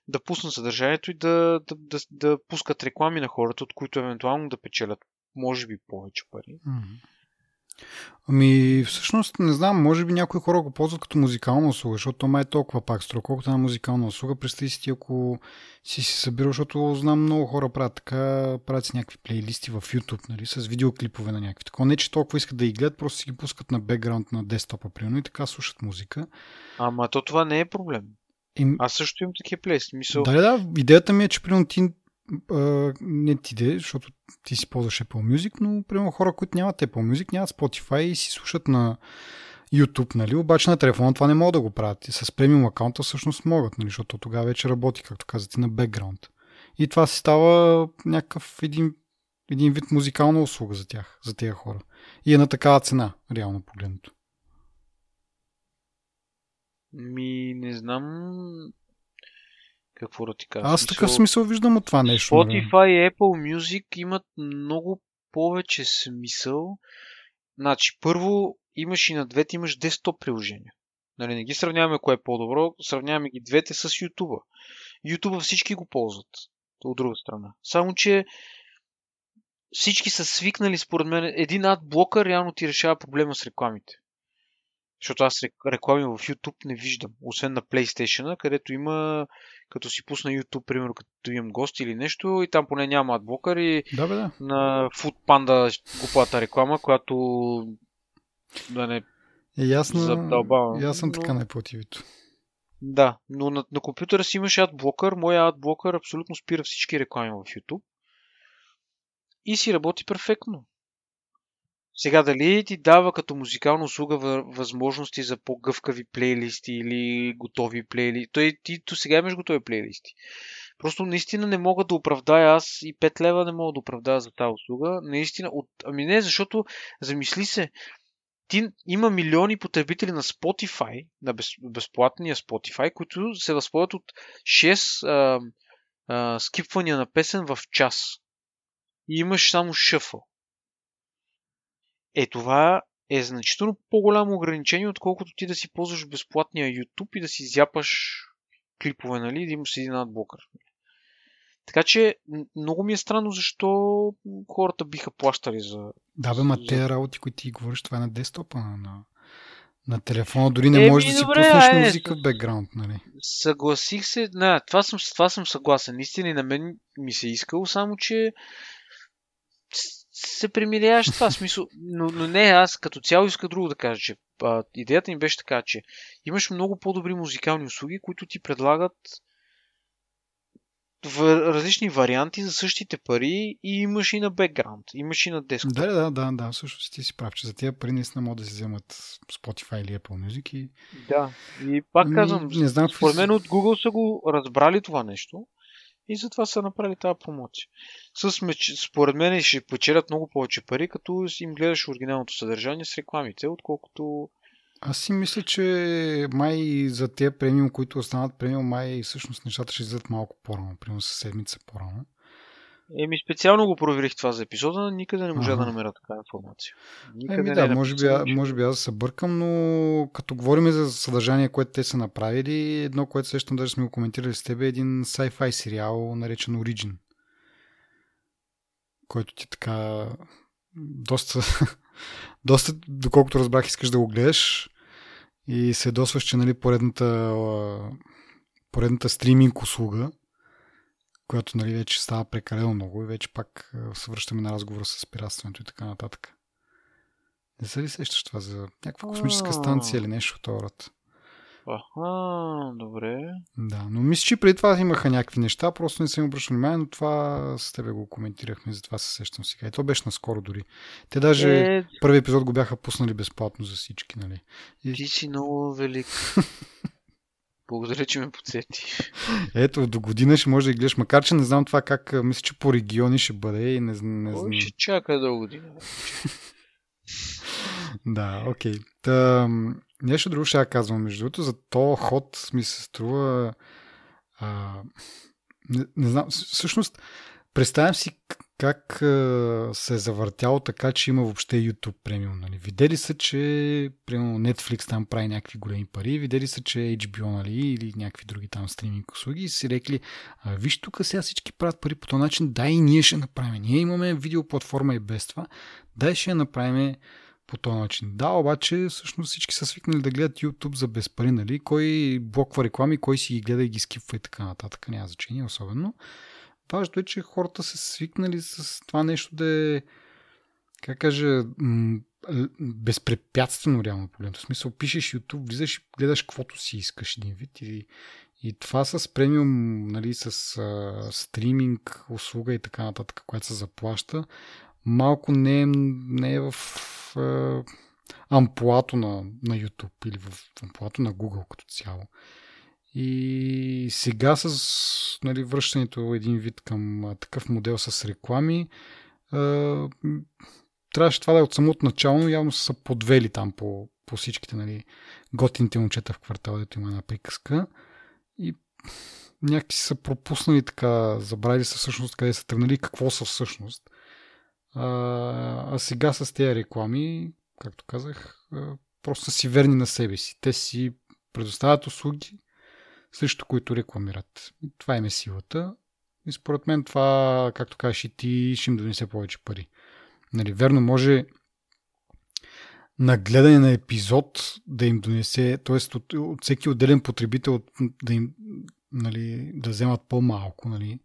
да пуснат съдържанието и да, да, да, да пускат реклами на хората, от които евентуално да печелят може би повече пари. Мгм. Ами, всъщност, не знам, може би някои хора го ползват като музикална услуга, защото то май е толкова пак строго, колкото една музикална услуга. Представи си ти, ако си си събирал, защото знам много хора правят така, правят си някакви плейлисти в YouTube, нали, с видеоклипове на някакви. Такова не, че толкова искат да ги гледат, просто си ги пускат на бекграунд на десктопа, примерно, и така слушат музика. Ама то това не е проблем. И, Аз също имам такива плейсти. Мисъл, да, да, идеята ми е, че примерно ти не ти защото ти си ползваш Apple Music, но примерно хора, които нямат Apple Music, нямат Spotify и си слушат на YouTube, нали? Обаче на телефона това не могат да го правят. И с премиум акаунта всъщност могат, нали? Защото тогава вече работи, както казати, на бекграунд. И това си става някакъв един, един вид музикална услуга за тях, за тези хора. И е на такава цена, реално погледнато. ми не знам какво да ти кажа. Аз такъв смисъл виждам от това нещо. нали? Spotify и Apple Music имат много повече смисъл. Значи, първо имаш и на двете имаш десктоп приложения. Нали, не ги сравняваме кое е по-добро, сравняваме ги двете с YouTube. YouTube всички го ползват. от друга страна. Само, че всички са свикнали, според мен, един адблокър реално ти решава проблема с рекламите. Защото аз реклами в YouTube не виждам. Освен на PlayStation, където има, като си пусна YouTube, примерно, като имам гости или нещо, и там поне няма адблокър и да, бе, да. на Food Panda купата реклама, която да не е, ясно, И аз съм така на противито. Да, но на, на компютъра си имаш адблокър. Моя адблокър абсолютно спира всички реклами в YouTube. И си работи перфектно. Сега дали ти дава като музикална услуга възможности за по-гъвкави плейлисти или готови плейлисти? Той ти до сега имаш готови плейлисти. Просто наистина не мога да оправдая аз и 5 лева не мога да оправдая за тази услуга. Наистина, от... ами не, защото замисли се, ти има милиони потребители на Spotify, на без, безплатния Spotify, които се възползват от 6 а, а, скипвания на песен в час. И имаш само шъфъл. Е, това е значително по-голямо ограничение, отколкото ти да си ползваш безплатния YouTube и да си зяпаш клипове, нали, да имаш един адблокър. Така че много ми е странно защо хората биха плащали за... Да, бе, ма за... те работи, които ти говориш, това е на десктопа, на, на, на телефона, дори не е, можеш да си добре, пуснеш е, музика в бекграунд, нали? Съгласих се, не, това съм, това съм съгласен. Наистина и на мен ми се е искало, само че се примиряваш с това смисъл. Но, но не, аз като цяло иска друго да кажа, че а, идеята ми беше така, че имаш много по-добри музикални услуги, които ти предлагат в различни варианти за същите пари и имаш и на бекграунд, имаш и на десктоп. Да, да, да, да, всъщност ти си прав, че за тия пари наистина могат да си вземат Spotify или Apple Music и... Да, и пак казвам, не, не знам, според мен от Google са го разбрали това нещо и затова са направили тази промоция. С, според мен ще печелят много повече пари, като им гледаш оригиналното съдържание с рекламите, отколкото аз си мисля, че май за тези премиум, които останат премиум, май всъщност нещата ще излизат малко по-рано, примерно с седмица по-рано. Еми, специално го проверих това за епизода, никъде не можа ага. да намеря такава информация. Никъде Еми, да, е може, би, може би аз се бъркам, но като говорим за съдържание, което те са направили, едно, което сещам, даже сме го коментирали с теб, е един sci-fi сериал, наречен Origin, който ти така доста, *laughs* доста, доколкото разбрах, искаш да го гледаш и се досваш, че нали, поредната, поредната стриминг услуга, която нали, вече става прекалено много и вече пак се връщаме на разговора с пиратстването и така нататък. Не се ли сещаш това за някаква космическа станция или нещо от род? Аха, добре. Да, но мисля, че преди това имаха някакви неща, просто не съм обръщал внимание, но това с тебе го коментирахме, затова се сещам сега. И то беше наскоро дори. Те даже е... първи епизод го бяха пуснали безплатно за всички, нали? И... Ти си много велик. *laughs* Благодаря, че ме подсети. Ето, до година ще може да гледаш, макар че не знам това как, мисля, че по региони ще бъде и не, не знам. Ще чака до година. *laughs* да, окей. Okay. Нещо друго ще я казвам. Между другото, за то ход ми се струва... А, не, не знам, всъщност, представям си как се е завъртяло така, че има въобще YouTube премиум. Нали? Видели са, че примерно Netflix там прави някакви големи пари, видели са, че HBO нали, или някакви други там стриминг услуги и си рекли, а, виж тук сега всички правят пари по този начин, дай и ние ще направим. Ние имаме видеоплатформа и без това, дай ще я направим по този начин. Да, обаче всъщност всички са свикнали да гледат YouTube за без пари, нали? Кой блоква реклами, кой си ги гледа и ги скипва и така нататък. Няма значение особено. Важното е, че хората са свикнали с това нещо да е, как кажа, безпрепятствено реално погледно. В смисъл, пишеш YouTube, влизаш и гледаш каквото си искаш един вид. И, и това с премиум, нали, с а, стриминг, услуга и така нататък, която се заплаща, малко не е, не е в е, амплуато на, на YouTube или в амплуато на Google като цяло. И сега с нали, връщането един вид към такъв модел с реклами, трябваше това да е от самото начало, но явно са подвели там по, по всичките нали, готините момчета в квартала, дето има една приказка. И някакси са пропуснали така, забравили са всъщност къде са тръгнали какво са всъщност. А, а сега с тези реклами, както казах, просто си верни на себе си. Те си предоставят услуги, срещу които рекламират. Това им е силата. И според мен това, както кажеш и ти, ще им донесе повече пари. Нали, верно, може на гледане на епизод да им донесе, т.е. От, от всеки отделен потребител да им нали, да вземат по-малко, нали.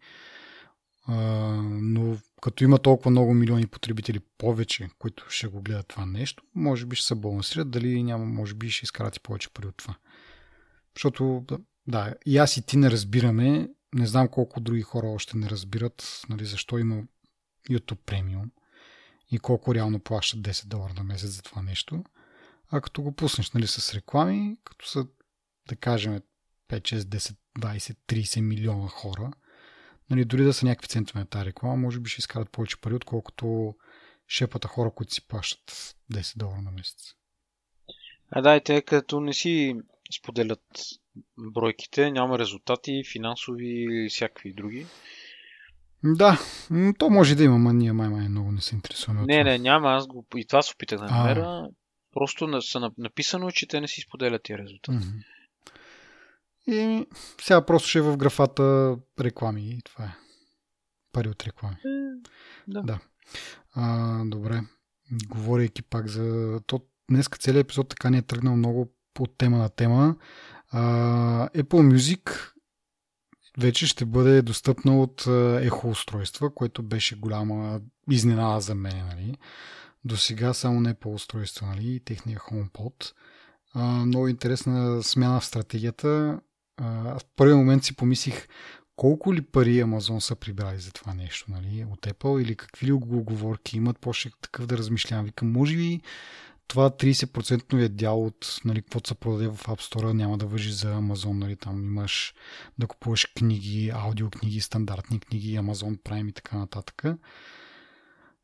А, но като има толкова много милиони потребители повече, които ще го гледат това нещо, може би ще се балансират, дали няма, може би ще изкарат и повече пари от това. Защото, да, и аз и ти не разбираме, не знам колко други хора още не разбират, нали, защо има YouTube Premium и колко реално плащат 10 долара на месец за това нещо. А като го пуснеш нали, с реклами, като са, да кажем, 5, 6, 10, 20, 30 милиона хора, нали, дори да са някакви центрове на тази реклама, може би ще изкарат повече пари, отколкото шепата хора, които си плащат 10 долара на месец. А да, и те като не си споделят бройките, няма резултати, финансови или всякакви други. Да, то може да има, но ние май май много не се интересуваме. Не, не, няма, аз го, и това се опитах да намеря. Просто са написано, че те не си споделят тия резултати. Mm-hmm. И сега просто ще е в графата реклами и това е. Пари от реклами. Е, да. да. А, добре. Говорейки пак за... То днес целият епизод така не е тръгнал много от тема на тема. А, Apple Music вече ще бъде достъпна от ехо устройства, което беше голяма изненада за мен. Нали? До сега само не по устройство, нали? техния HomePod. А, много интересна смяна в стратегията. А, в първи момент си помислих колко ли пари Амазон са прибрали за това нещо нали, от Apple или какви ли оговорки имат. Почнах такъв да размишлявам. Викам, може би това 30% дял от нали, каквото се продаде в App Store няма да въжи за Amazon. Нали, там имаш да купуваш книги, аудиокниги, стандартни книги, Amazon Prime и така нататък.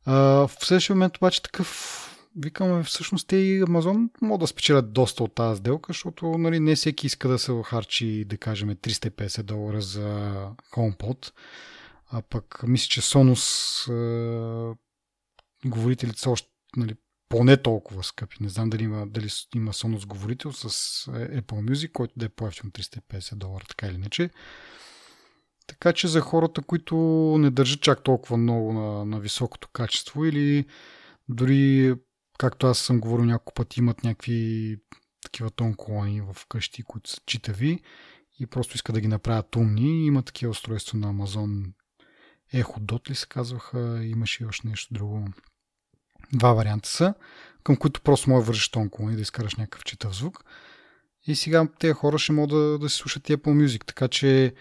А, в следващия момент обаче такъв викаме, всъщност те и Amazon могат да спечелят доста от тази сделка, защото нали, не всеки иска да се харчи, да кажем, 350 долара за HomePod. А пък мисля, че Sonos е, говорителите са още нали, поне толкова скъпи. Не знам дали има, дали има Sonos говорител с е, Apple Music, който да е по-ефтин 350 долара, така или иначе. Така че за хората, които не държат чак толкова много на, на високото качество или дори, както аз съм говорил няколко пъти, имат някакви такива тон колони в къщи, които са читави и просто искат да ги направят умни. Има такива устройства на Amazon Echo Dot ли се казваха, имаше и още нещо друго. Два варианта са, към които просто може да вържиш тон колони, да изкараш някакъв читав звук. И сега тези хора ще могат да, да си слушат и Apple Music, така че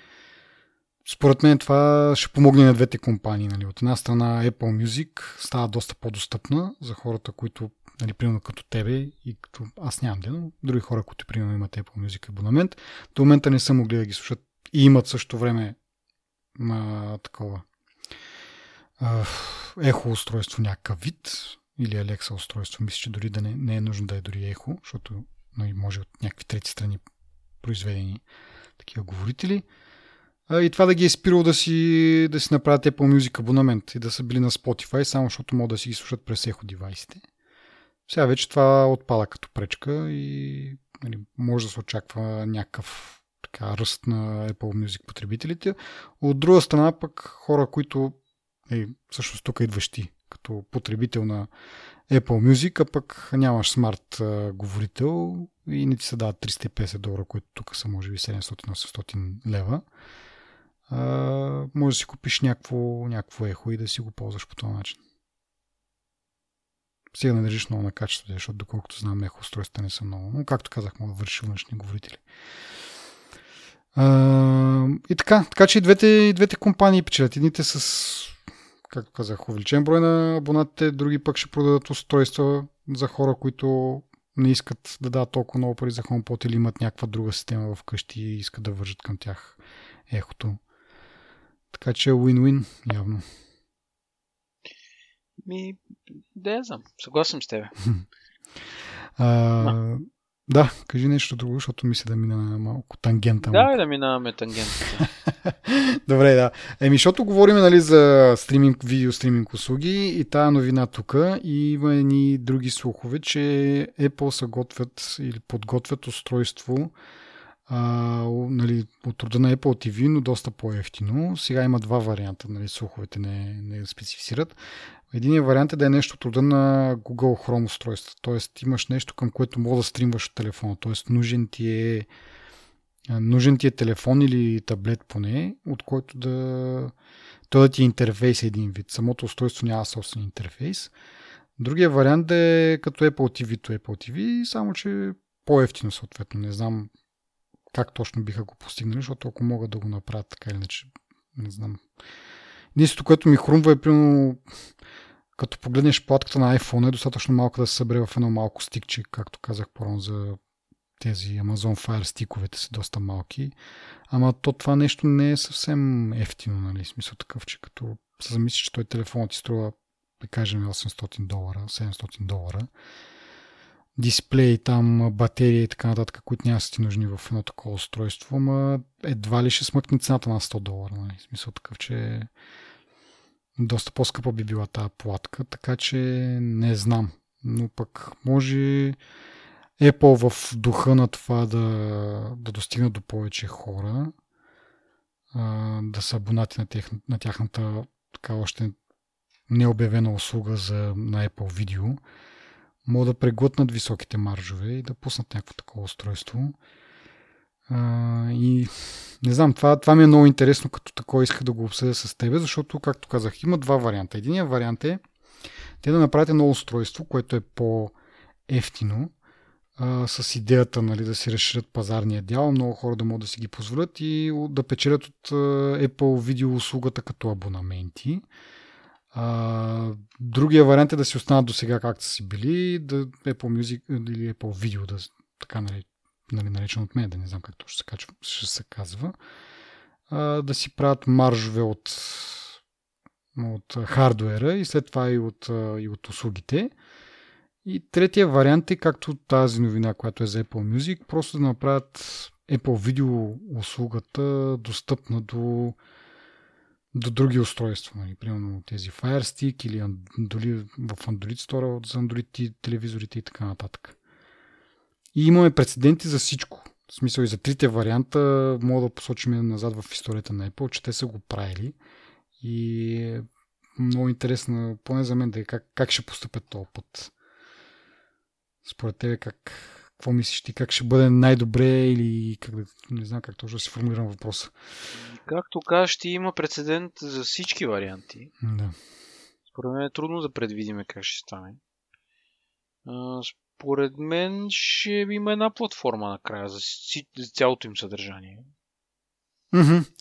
според мен това ще помогне на двете компании. Нали. От една страна Apple Music става доста по-достъпна за хората, които, нали, примерно като тебе и като аз нямам ден, но други хора, които примерно имат Apple Music абонамент, до момента не са могли да ги слушат и имат също време а, такова а, ехо устройство някакъв вид или Alexa устройство. Мисля, че дори да не, не е нужно да е дори ехо, защото нали, може от някакви трети страни произведени такива говорители. И това да ги е спирало да си, да си направят Apple Music абонамент и да са били на Spotify, само защото могат да си ги слушат през ехо девайсите. Сега вече това отпада като пречка и нали, може да се очаква някакъв така, ръст на Apple Music потребителите. От друга страна пък хора, които е, всъщност тук идваш ти като потребител на Apple Music, а пък нямаш смарт говорител и не ти се дават 350 долара, които тук са може би 700-800 лева а, може да си купиш някакво, някакво ехо и да си го ползваш по този начин. Сега не държиш много на качеството, защото доколкото знам ехо устройствата не са много. Но както казах, мога да върши външни говорители. А, и така, така че и двете, и двете компании печелят. Едните с, както казах, увеличен брой на абонатите, други пък ще продадат устройства за хора, които не искат да дадат толкова много пари за HomePod или имат някаква друга система в къщи и искат да вържат към тях ехото. Така че е win-win, явно. Ми, да я знам. Съгласен с тебе. *laughs* а, да, кажи нещо друго, защото мисля да мина малко тангента. Да, да минаваме тангента. *laughs* Добре, да. Еми, защото говорим нали, за стриминг, видео стриминг услуги и тая новина тук и има едни други слухове, че Apple са готвят или подготвят устройство, а, нали, от рода на Apple TV, но доста по-ефтино. Сега има два варианта, нали, слуховете не, не специфицират. Единият вариант е да е нещо от рода на Google Chrome устройство. Тоест имаш нещо към което мога да стримваш от телефона. Тоест нужен ти е нужен ти е телефон или таблет поне, от който да той да ти е интерфейс един вид. Самото устройство няма собствен интерфейс. Другия вариант е като Apple TV to Apple TV, само че по-ефтино съответно. Не знам как точно биха го постигнали, защото ако могат да го направят така или иначе, не знам. Единството, което ми хрумва е примерно като погледнеш платката на iPhone е достатъчно малко да се събере в едно малко стикче, както казах по за тези Amazon Fire стиковете са доста малки. Ама то това нещо не е съвсем ефтино, нали? Смисъл такъв, че като се замислиш, че той телефонът ти струва, да кажем, 800 долара, 700 долара, дисплей, там батерия и така нататък, които няма са ти нужни в едно такова устройство, ама едва ли ще смъкне цената на 100 долара. Нали? Смисъл такъв, че доста по-скъпа би била тази платка, така че не знам. Но пък може Apple в духа на това да, да достигна до повече хора, да са абонати на, тех, на тяхната така още необявена услуга за, на Apple Video, могат да преглътнат високите маржове и да пуснат някакво такова устройство. А, и не знам, това, това ми е много интересно, като такова исках да го обсъдя с тебе, защото, както казах, има два варианта. Единият вариант е те да направят едно устройство, което е по-ефтино, а, с идеята нали, да си разширят пазарния дял, много хора да могат да си ги позволят и да печелят от Apple видео услугата като абонаменти. А, другия вариант е да си останат до сега както са си били, да Apple Music или Apple Video, да, така нали, нали, наречен от мен, да не знам как точно се, качва, ще се казва, а, да си правят маржове от, от хардуера и след това и от, и от услугите. И третия вариант е както тази новина, която е за Apple Music, просто да направят Apple Video услугата достъпна до, до други устройства. Нали? Примерно тези Fire Stick или дори в Android Store за Android телевизорите и така нататък. И имаме прецеденти за всичко. В смисъл и за трите варианта мога да посочим назад в историята на Apple, че те са го правили. И е много интересно, поне за мен, да е как, как ще поступят този път. Според тебе как, какво мислиш ти, как ще бъде най-добре или как, не знам как точно да си формулирам въпроса. Както кажеш, ще има прецедент за всички варианти. Да. Според мен е трудно да предвидим как ще стане. Според мен ще има една платформа накрая за, за цялото им съдържание. Mm-hmm.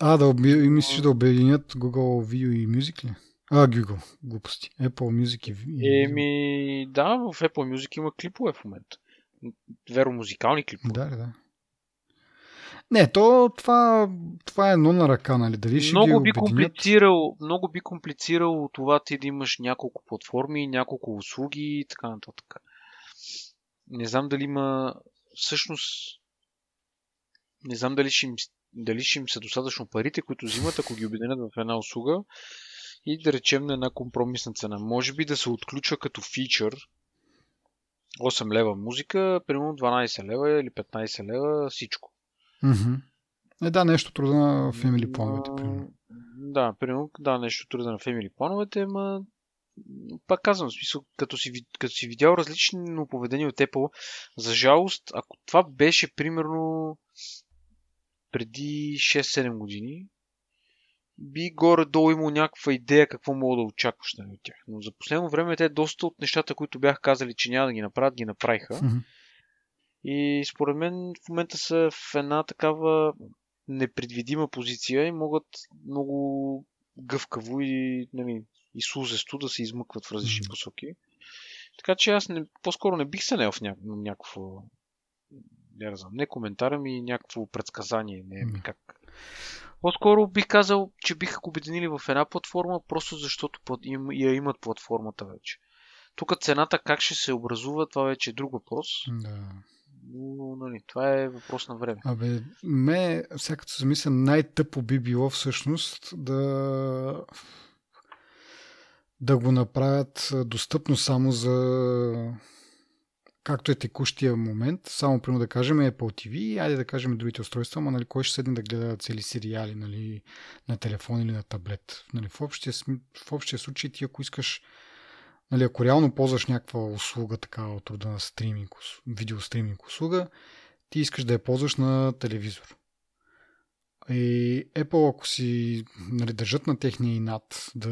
А, да оби... мислиш да обединят Google Video и Music ли? А, Google. Глупости. Apple Music и Еми, да, в Apple Music има клипове в момента. Веро музикални клипове. Да, да. Не, то това, това е едно на ръка, нали? Дали ще много би комплицирал, много би комплицирал това ти да имаш няколко платформи, няколко услуги и така нататък. Не знам дали има всъщност не знам дали ще им, дали ще им са достатъчно парите, които взимат, ако ги обединят в една услуга и да речем на една компромисна цена. Може би да се отключва като фичър 8 лева музика, примерно 12 лева или 15 лева всичко. Mm-hmm. Е, да, нещо труда на Family плановете, примерно. Да, примерно, да, нещо труда на Family плановете, ма пак казвам, в смисъл, като си, като си видял различно поведение от Apple, за жалост, ако това беше примерно преди 6-7 години, би горе-долу имал някаква идея какво мога да очакваш нали, от тях. Но за последно време те доста от нещата, които бях казали, че няма да ги направят, ги направиха. Mm-hmm. И според мен в момента са в една такава непредвидима позиция и могат много гъвкаво и, нали, и слузесто да се измъкват в различни посоки. Така че аз не, по-скоро не бих се нел в ня, някакво не знам, не коментара ми, някакво предсказание, не mm-hmm. как. По-скоро бих казал, че биха обединили в една платформа, просто защото им, я имат платформата вече. Тук цената как ще се образува, това вече е друг въпрос. Да. Но, нали, това е въпрос на време. Абе, ме, всякато се мисля, най-тъпо би било всъщност да да го направят достъпно само за както е текущия момент, само примерно да кажем Apple TV, айде да кажем другите устройства, ама нали, кой ще седне да гледа цели сериали нали, на телефон или на таблет. Нали, в, общия, в общия случай ти ако искаш нали, ако реално ползваш някаква услуга така от рода на стриминг, видео стриминг услуга, ти искаш да я ползваш на телевизор. И Apple, ако си нали, държат на техния инат да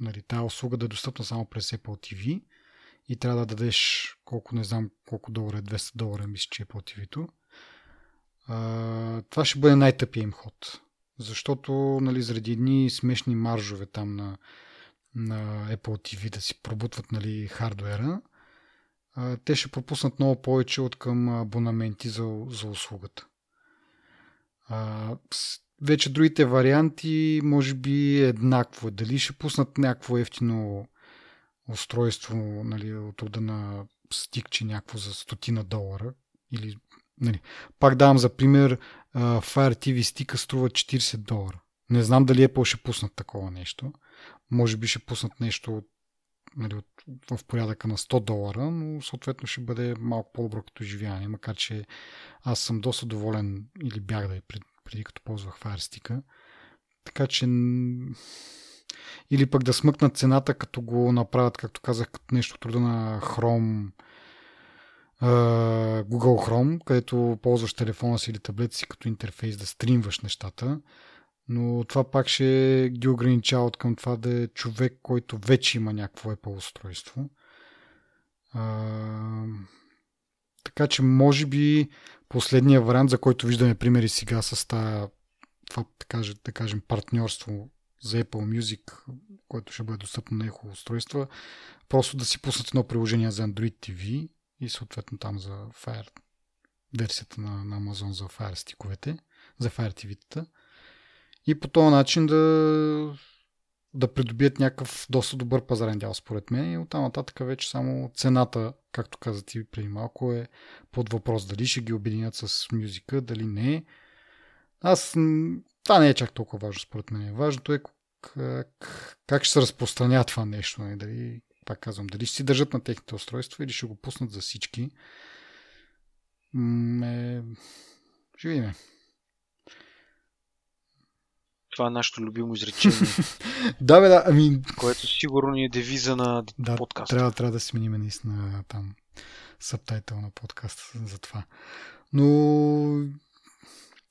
нали, тази услуга да е достъпна само през Apple TV и трябва да дадеш колко не знам колко долара е, 200 долара, мисля, че е Apple TV-то, а, това ще бъде най-тъпия им ход. Защото нали, заради едни смешни маржове там на, на Apple TV да си пробутват нали, хардуера, а, те ще пропуснат много повече от към абонаменти за, за услугата. А, вече другите варианти, може би еднакво. Дали ще пуснат някакво ефтино устройство нали, от рода на стикче някакво за стотина долара или нали, пак давам за пример Fire TV стика струва 40 долара. Не знам дали Apple ще пуснат такова нещо. Може би ще пуснат нещо нали, от, в порядъка на 100 долара, но съответно ще бъде малко по-добро като живеяние, макар че аз съм доста доволен или бях да е пред, преди като ползвах Fire Stick. Така че или пък да смъкнат цената, като го направят, както казах, като нещо труда на Chrome, Google Chrome, където ползваш телефона си или таблета си като интерфейс да стримваш нещата. Но това пак ще ги ограничава от към това да е човек, който вече има някакво Apple устройство. А, така че може би последния вариант, за който виждаме примери сега с тази, това, да, кажем, да кажем, партньорство за Apple Music, което ще бъде достъпно на Echo устройства, просто да си пуснат едно приложение за Android TV и съответно там за Fire версията на, на Amazon за Fire стиковете, за Fire TV-тата. И по този начин да, да придобият някакъв доста добър пазарен дял, според мен. И оттам нататък вече само цената, както каза ти преди малко, е под въпрос дали ще ги обединят с мюзика, дали не. Аз това не е чак толкова важно, според мен. Важното е как, как ще се разпространява това нещо. Не? Нали? Дали, пак казвам, дали ще си държат на техните устройства или ще го пуснат за всички. Ме... Ще видим. Това е нашето любимо изречение. *laughs* да, бе, да. Ами... Което сигурно ни е девиза на да, подкаста. Трябва, трябва да сменим наистина там сабтайтъл на подкаста за това. Но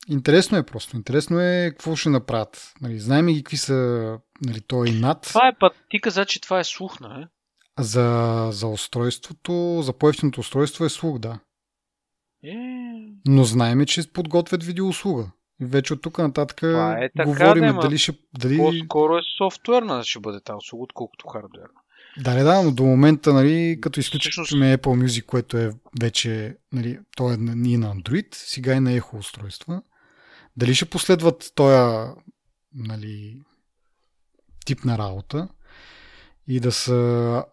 Интересно е просто. Интересно е какво ще направят. Нали, знаем ги какви са нали, той над. Това е път. Ти каза, че това е слух, не? За, за устройството, за по-ефтиното устройство е слух, да. Е... Но знаем, че подготвят видеоуслуга. Вече от тук нататък е така, говорим да, дали ще... Дали... По-скоро е софтуерна ще бъде тази услуга, отколкото хардуерна. Да, не, да, но до момента, нали, като изключим Apple Music, което е вече, нали, то е и на Android, сега и на Echo устройства, дали ще последват този нали, тип на работа и да са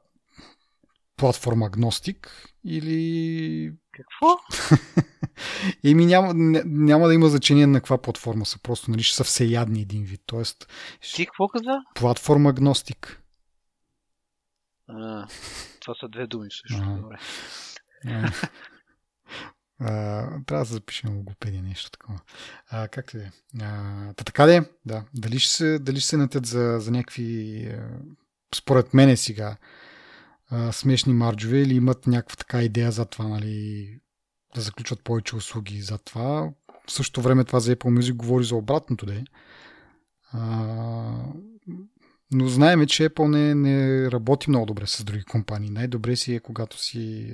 платформа агностик или... Какво? *laughs* Еми няма, няма да има значение на каква платформа са. Просто нали, ще са всеядни един вид. Тоест, Ти какво каза? Платформа агностик. А, това са две думи също. Добре. *laughs* А, трябва да запишем логопедия нещо такова. А, как е? Та така де, да. Дали ще се, дали ще се натят за, за някакви, според мене сега, а, смешни марджове или имат някаква така идея за това, нали, да заключват повече услуги за това. В същото време това за Apple Music говори за обратното, де. А, но знаеме, че Apple не, не работи много добре с други компании. Най-добре си е, когато си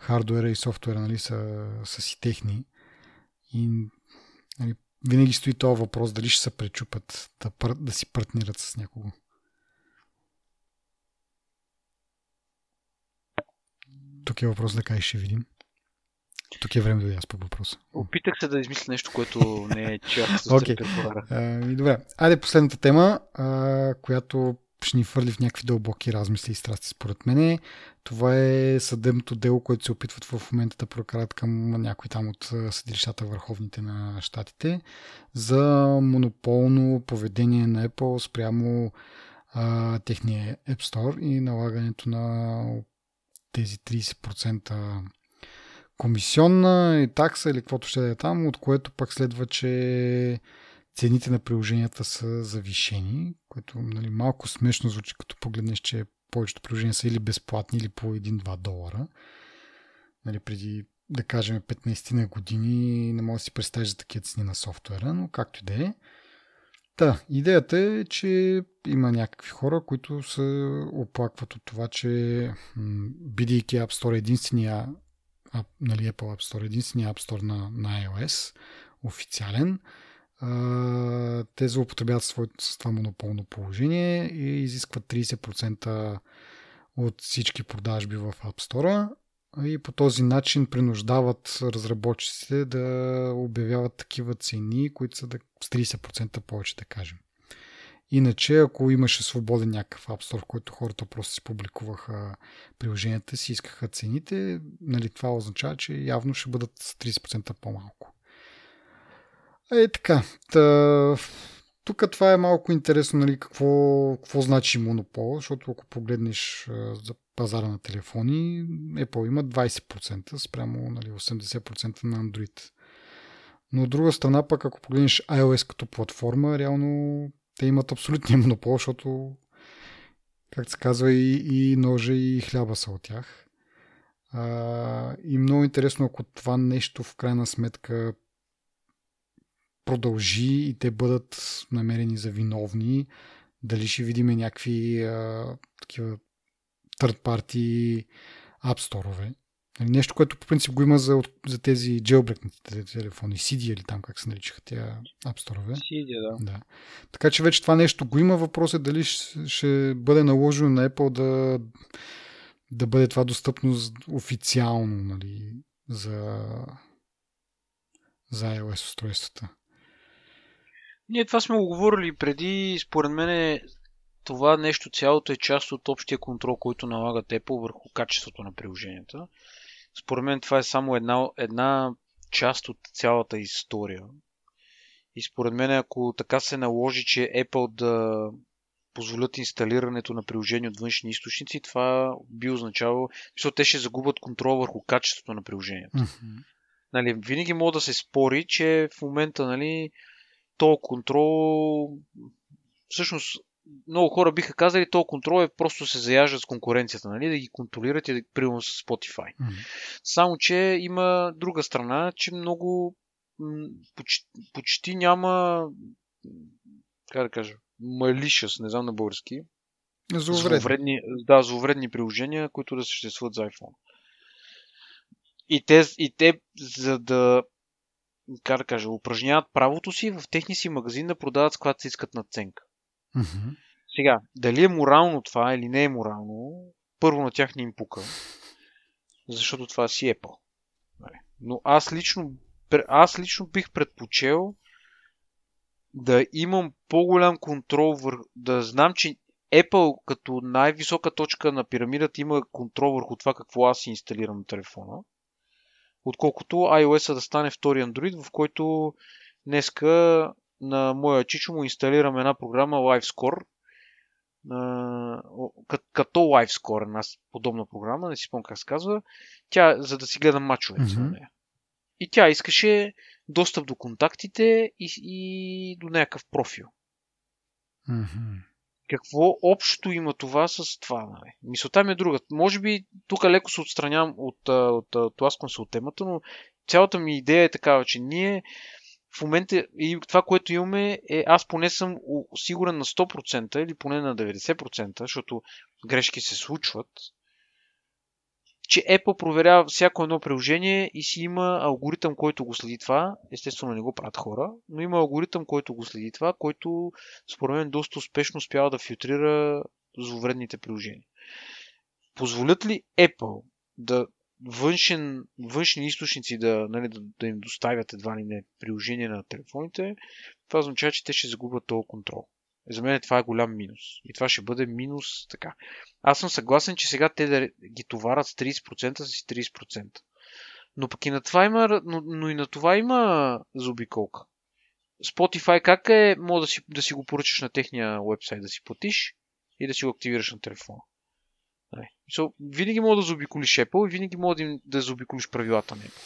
хардуера и софтуера нали, са, са си техни. И нали, винаги стои този въпрос дали ще се пречупат да, да си партнират с някого. Тук е въпрос да кажеш, ще видим. Тук е време да аз по въпроса. Опитах се да измисля нещо, което не е част от okay. Добре. Айде последната тема, а, която ще ни фърли в някакви дълбоки размисли и страсти, според мен. Това е съдебното дело, което се опитват в момента да прокарат към някои там от съдилищата върховните на щатите за монополно поведение на Apple спрямо а, техния App Store и налагането на тези 30% комисионна и такса или каквото ще да е там, от което пък следва, че цените на приложенията са завишени, което нали, малко смешно звучи, като погледнеш, че повечето приложения са или безплатни, или по 1-2 долара. Нали, преди, да кажем, 15 на години не може да си представиш за такива цени на софтуера, но както и да е. Та, идеята е, че има някакви хора, които се оплакват от това, че бидейки App Store единствения нали, Apple App Store, единствения App Store на, на iOS, официален, те злоупотребяват с това монополно положение и изискват 30% от всички продажби в App Store и по този начин принуждават разработчиците да обявяват такива цени, които са да, с 30% повече, да кажем. Иначе, ако имаше свободен някакъв App Store, в който хората просто си публикуваха приложенията си, искаха цените, нали, това означава, че явно ще бъдат с 30% по-малко. Е така. Та, тук това е малко интересно, нали, какво, какво значи монопол, защото ако погледнеш за пазара на телефони, Apple има 20% спрямо нали, 80% на Android. Но от друга страна, пък ако погледнеш iOS като платформа, реално те имат абсолютния монопол, защото, както се казва, и, и ножа и хляба са от тях. А, и много интересно, ако това нещо в крайна сметка продължи и те бъдат намерени за виновни, дали ще видим някакви а, такива third party App Store-ове. Нали, нещо, което по принцип го има за, за тези jailbreakнатите телефони, CD или там как се наричаха тия App Store-ове. CD, да. да. Така че вече това нещо го има. Въпрос е дали ще, ще бъде наложено на Apple да, да бъде това достъпно официално нали, за, за iOS устройствата. Ние това сме го говорили преди. Според мен това нещо цялото е част от общия контрол, който налагат Apple върху качеството на приложенията. Според мен това е само една, една част от цялата история. И според мен, ако така се наложи, че Apple да позволят инсталирането на приложения от външни източници, това би означавало, защото те ще загубят контрол върху качеството на приложението. Mm-hmm. Нали, винаги може да се спори, че в момента нали, то контрол всъщност много хора биха казали, то контрол е просто се заяждат с конкуренцията, нали, да ги контролират и примерно с Spotify. Mm-hmm. Само, че има друга страна, че много почти, почти няма как да кажа, malicious, не знам на български. Зловредни. зловредни. Да, зловредни приложения, които да съществуват за iPhone. И те, и те за да как да кажа, упражняват правото си в техния си магазин да продават с когато си искат наценка. Mm-hmm. Сега, дали е морално това или не е морално, първо на тях не им пука. Защото това си Apple. Нали? Но аз лично, аз лично бих предпочел да имам по-голям контрол върху... да знам, че Apple като най-висока точка на пирамидата има контрол върху това какво аз си инсталирам на телефона, отколкото iOS да стане втори Android, в който днеска на моя чичо му инсталирам една програма LiveScore, като LiveScore, една подобна програма, не си спомням как се казва, тя, за да си гледам мачовете mm-hmm. на нея. И тя искаше достъп до контактите и, и до някакъв профил. Mm-hmm. Какво общо има това с това? Нали? Мисълта ми е друга. Може би тук леко се отстранявам от, от, от, от се от темата, но цялата ми идея е такава, че ние в момента и това, което имаме е, аз поне съм сигурен на 100% или поне на 90%, защото грешки се случват, че Apple проверява всяко едно приложение и си има алгоритъм, който го следи това. Естествено не го правят хора, но има алгоритъм, който го следи това, който според мен доста успешно успява да филтрира зловредните приложения. Позволят ли Apple да външен, външни източници да, нали, да, да им доставят едва ли не приложение на телефоните, това означава, че те ще загубят този контрол. За мен това е голям минус. И това ще бъде минус така. Аз съм съгласен, че сега те да ги товарят с 30% с 30%. Но пък и на това има, но, но и на това има заобиколка. Spotify как е, може да си, да си го поръчаш на техния вебсайт, да си платиш и да си го активираш на телефона. So, винаги мога да заобиколиш Apple и винаги мога да, да заобиколиш правилата на Apple.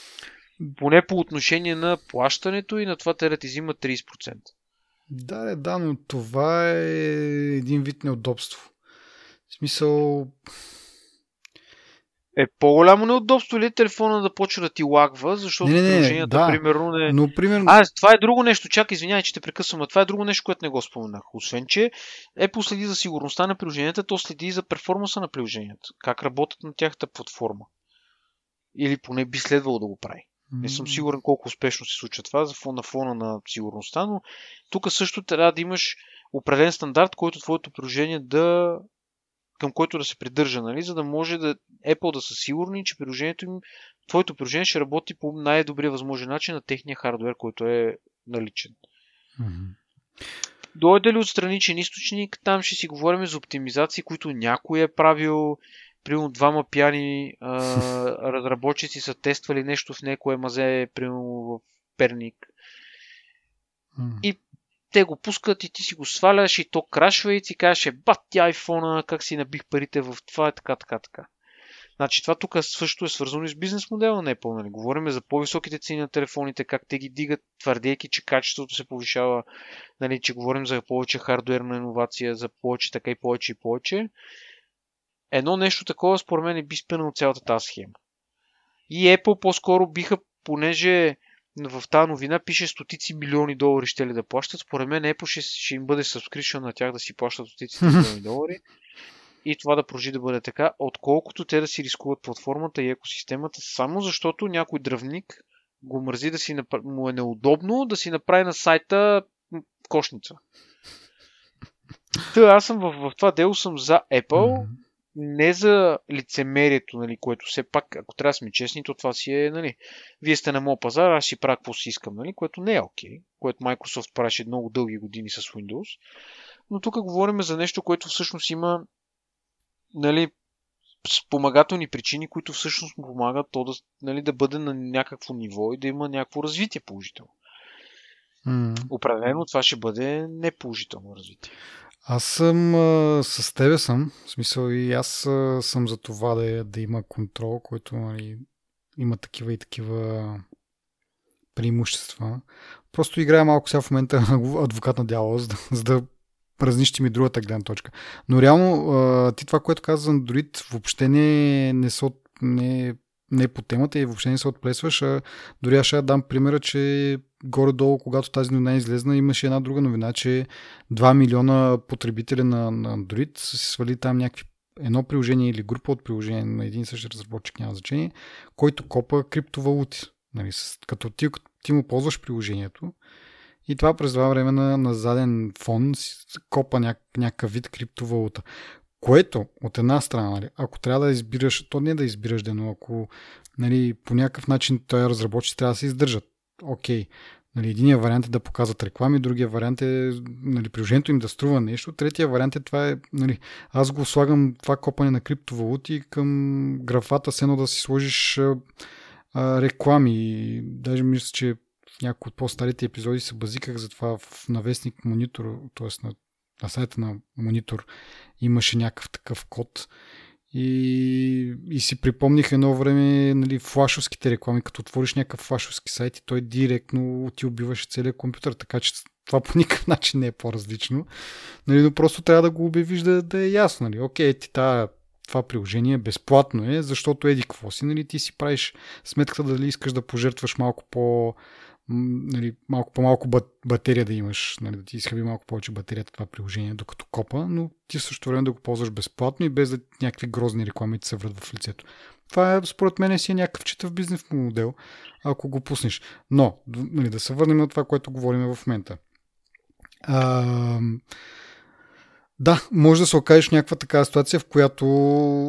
Поне по отношение на плащането и на това те да ти взимат 30%. Да, да, но това е един вид неудобство. В смисъл, е по-голямо неудобство ли е телефона да почва да ти лагва, защото не, не, приложенията, да, примерно, не... Но, примерно... А, това е друго нещо, чакай, извинявай, че те прекъсвам, това е друго нещо, което не го споменах. Освен, че Apple следи за сигурността на приложенията, то следи и за перформанса на приложенията. Как работят на тяхната платформа. Или поне би следвало да го прави. Не съм сигурен колко успешно се случва това на фона на сигурността, но тук също трябва да имаш определен стандарт, който твоето приложение да към който да се придържа, нали, за да може да Apple да са сигурни, че приложението им, твоето приложение ще работи по най-добрия възможен начин на техния хардвер, който е наличен. Mm-hmm. Дойде ли от страничен източник, там ще си говорим за оптимизации, които някой е правил, примерно двама пяни а, *laughs* разработчици са тествали нещо в някое мазе, примерно в Перник. Mm. И те го пускат и ти си го сваляш и то крашва и ти кажеш, е, бат ти айфона, как си набих парите в това и така, така, така. Значи това тук също е свързано и с бизнес модела на Apple. Нали? Говорим за по-високите цени на телефоните, как те ги дигат, твърдейки, че качеството се повишава, нали, че говорим за повече хардуерна иновация, за повече така и повече и повече. Едно нещо такова според мен е би спънало цялата тази схема. И Apple по-скоро биха, понеже в тази новина пише стотици милиони долари ще ли да плащат. Според мен Apple ще, ще им бъде subscription на тях да си плащат стотици *laughs* милиони долари и това да продължи да бъде така, отколкото те да си рискуват платформата и екосистемата, само защото някой дръвник го мързи да си направи, му е неудобно да си направи на сайта кошница. Та, аз съм в, в това дело съм за Apple, не за лицемерието, нали, което все пак, ако трябва да сме честни, то това си е, нали, вие сте на моят пазар, аз си правя какво си искам, нали, което не е окей, okay, което Microsoft правеше много дълги години с Windows. Но тук говорим за нещо, което всъщност има, нали, спомагателни причини, които всъщност му помагат то да, нали, да бъде на някакво ниво и да има някакво развитие положително. Mm. Определено това ще бъде неположително развитие. Аз съм а, с тебе съм, в смисъл и аз а, съм за това да, да има контрол, който нали, има такива и такива преимущества. Просто играя малко сега в момента *laughs* адвокат на дявола, за да, за да разнищи ми другата гледна точка. Но реално а, ти това, което каза за Android, въобще не, не, са, не, не по темата и въобще не се отплесваш. А дори аз ще дам примера, че горе-долу, когато тази новина излезна, имаше една друга новина, че 2 милиона потребители на, на Android са си свали там някакви едно приложение или група от приложения на един и същи разработчик, няма значение, който копа криптовалути. Нали, като ти, ти му ползваш приложението и това през това време на, на заден фон копа няк, някакъв вид криптовалута. Което, от една страна, нали, ако трябва да избираш, то не е да избираш, но ако нали, по някакъв начин той разработчик трябва да се издържат окей. Нали, единия вариант е да показват реклами, другия вариант е нали, приложението им да струва нещо, третия вариант е това е, нали, аз го слагам това копане на криптовалути към графата, с едно да си сложиш а, а, реклами. Даже мисля, че в някои от по-старите епизоди се базиках за това в навестник монитор, т.е. На, на сайта на монитор имаше някакъв такъв код, и, и си припомних едно време нали, флашовските реклами, като отвориш някакъв флашовски сайт и той директно ти убиваше целият компютър, така че това по никакъв начин не е по-различно. Нали, но просто трябва да го обявиш да, да е ясно. Нали. Окей, ти тая, това приложение безплатно е, защото еди какво си, нали, ти си правиш сметката дали искаш да пожертваш малко по нали, малко по-малко батерия да имаш, нали, да ти изхъби малко повече батерията това приложение, докато копа, но ти в същото време да го ползваш безплатно и без да някакви грозни реклами ти се врат в лицето. Това е, според мен, си е някакъв читав бизнес модел, ако го пуснеш. Но, нали, да се върнем на това, което говорим в момента. А, да, може да се окажеш в някаква такава ситуация, в която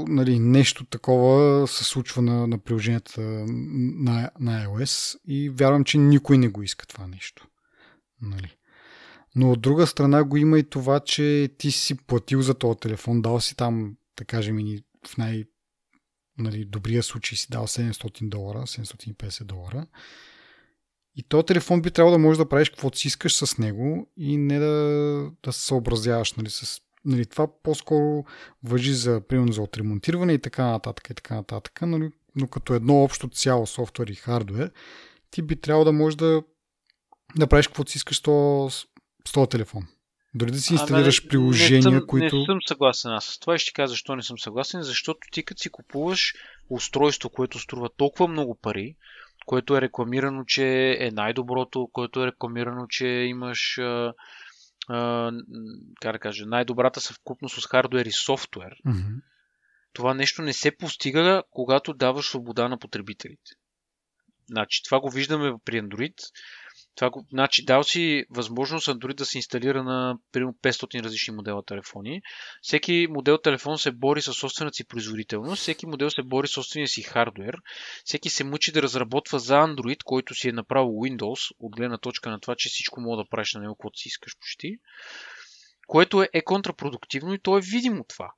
нали, нещо такова се случва на, на приложенията на, на iOS и вярвам, че никой не го иска това нещо. Нали. Но от друга страна го има и това, че ти си платил за този телефон, дал си там, да кажем, в най- нали, добрия случай си дал 700 долара, 750 долара и този телефон би трябвало да можеш да правиш каквото си искаш с него и не да, да се съобразяваш нали, с нали, това по-скоро въжи за, примерно, за отремонтиране и така нататък и така нататък, нали, но като едно общо цяло софтуер и хардуер, ти би трябвало да можеш да, да правиш каквото си искаш с този телефон. Дори да си инсталираш а, приложения, не съм, които... Не съм съгласен аз с това и ще кажа защо не съм съгласен, защото ти като си купуваш устройство, което струва толкова много пари, което е рекламирано, че е най-доброто, което е рекламирано, че имаш а, а, как да кажа, най-добрата съвкупност с хардуер и софтуер. Mm-hmm. Това нещо не се постига, когато даваш свобода на потребителите. Значи, това го виждаме при Android. Това го, значи, дал си възможност Android да се инсталира на примерно 500 различни модела телефони. Всеки модел телефон се бори със собствената си производителност, всеки модел се бори с собствения си хардвер, всеки се мъчи да разработва за Android, който си е направил Windows, от гледна точка на това, че всичко мога да правиш на него, каквото си искаш почти, което е, е контрапродуктивно и то е видимо това.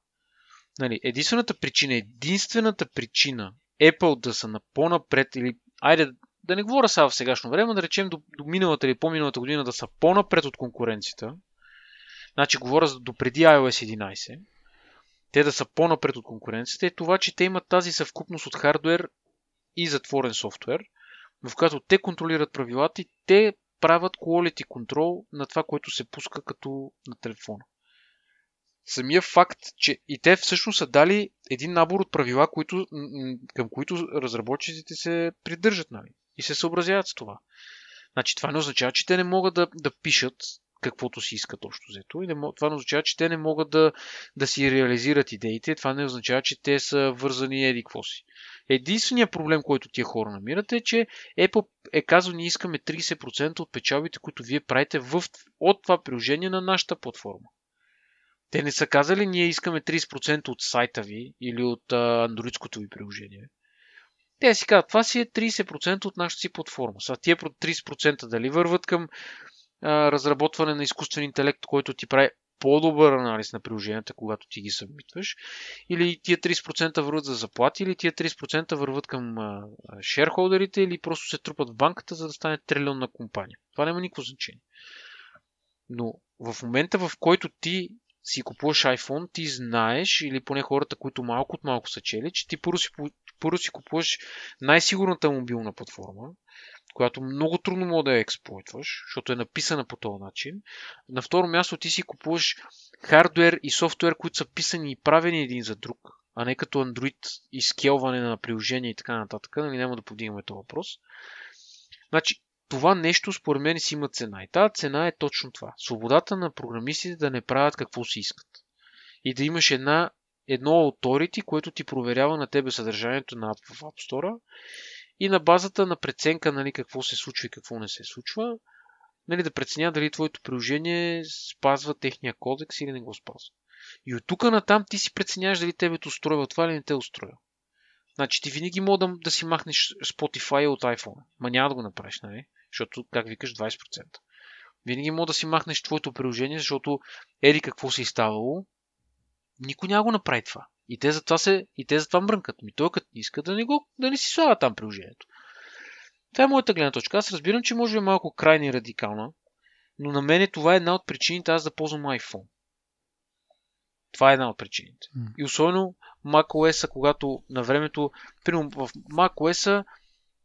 Нали, единствената причина, единствената причина Apple да са на по-напред или айде да не говоря сега в сегашно време, да речем до, до миналата или по-миналата година да са по-напред от конкуренцията, значи говоря за до преди iOS 11, те да са по-напред от конкуренцията, е това, че те имат тази съвкупност от хардвер и затворен софтуер, в която те контролират правилата и те правят quality control на това, което се пуска като на телефона. Самия факт, че и те всъщност са дали един набор от правила, които, към които разработчиците се придържат. Нали? И се съобразяват с това. Значи това не означава, че те не могат да, да пишат каквото си искат общо взето. И не, това не означава, че те не могат да, да си реализират идеите. Това не означава, че те са вързани еди какво си. Единственият проблем, който тия хора намират е, че Apple е казал, ние искаме 30% от печалбите, които вие правите в, от това приложение на нашата платформа. Те не са казали, ние искаме 30% от сайта ви или от андроидското ви приложение. Те си казват, това си е 30% от нашата си платформа. Сега тия 30% дали върват към а, разработване на изкуствен интелект, който ти прави по-добър анализ на приложенията, когато ти ги събмитваш, или тия 30% върват за заплати, или тия 30% върват към шерхолдерите, или просто се трупат в банката, за да стане трилионна компания. Това няма никакво значение. Но в момента, в който ти си купуваш iPhone, ти знаеш, или поне хората, които малко от малко са чели, че ти първо си, първо си купуваш най-сигурната мобилна платформа, която много трудно може да я експлойтваш, защото е написана по този начин. На второ място ти си купуваш хардвер и софтуер, които са писани и правени един за друг, а не като Android скелване на приложения и така нататък. Нали, няма да подигаме този въпрос. Значи, това нещо според мен си има цена. И тази цена е точно това. Свободата на програмистите да не правят какво си искат. И да имаш една, едно authority, което ти проверява на тебе съдържанието на App в App Store и на базата на преценка нали, какво се случва и какво не се случва, нали, да преценя дали твоето приложение спазва техния кодекс или не го спазва. И от тук натам ти си преценяваш дали тебе те устроява това или не те устроява. Значи ти винаги мога да, да си махнеш Spotify от iPhone. Ма няма да го направиш, нали? Защото, как викаш, 20%. Винаги мога да си махнеш твоето приложение, защото еди какво си ставало, никой няма го направи това. И те затова, се, и те затова мрънкат. Ми той като иска да не, го, да не си слага там приложението. Това е моята гледна точка. Аз разбирам, че може би е малко крайна и радикална, но на мен това е една от причините аз да ползвам iPhone. Това е една от причините. Mm. И особено macOS, когато на времето, примерно в macOS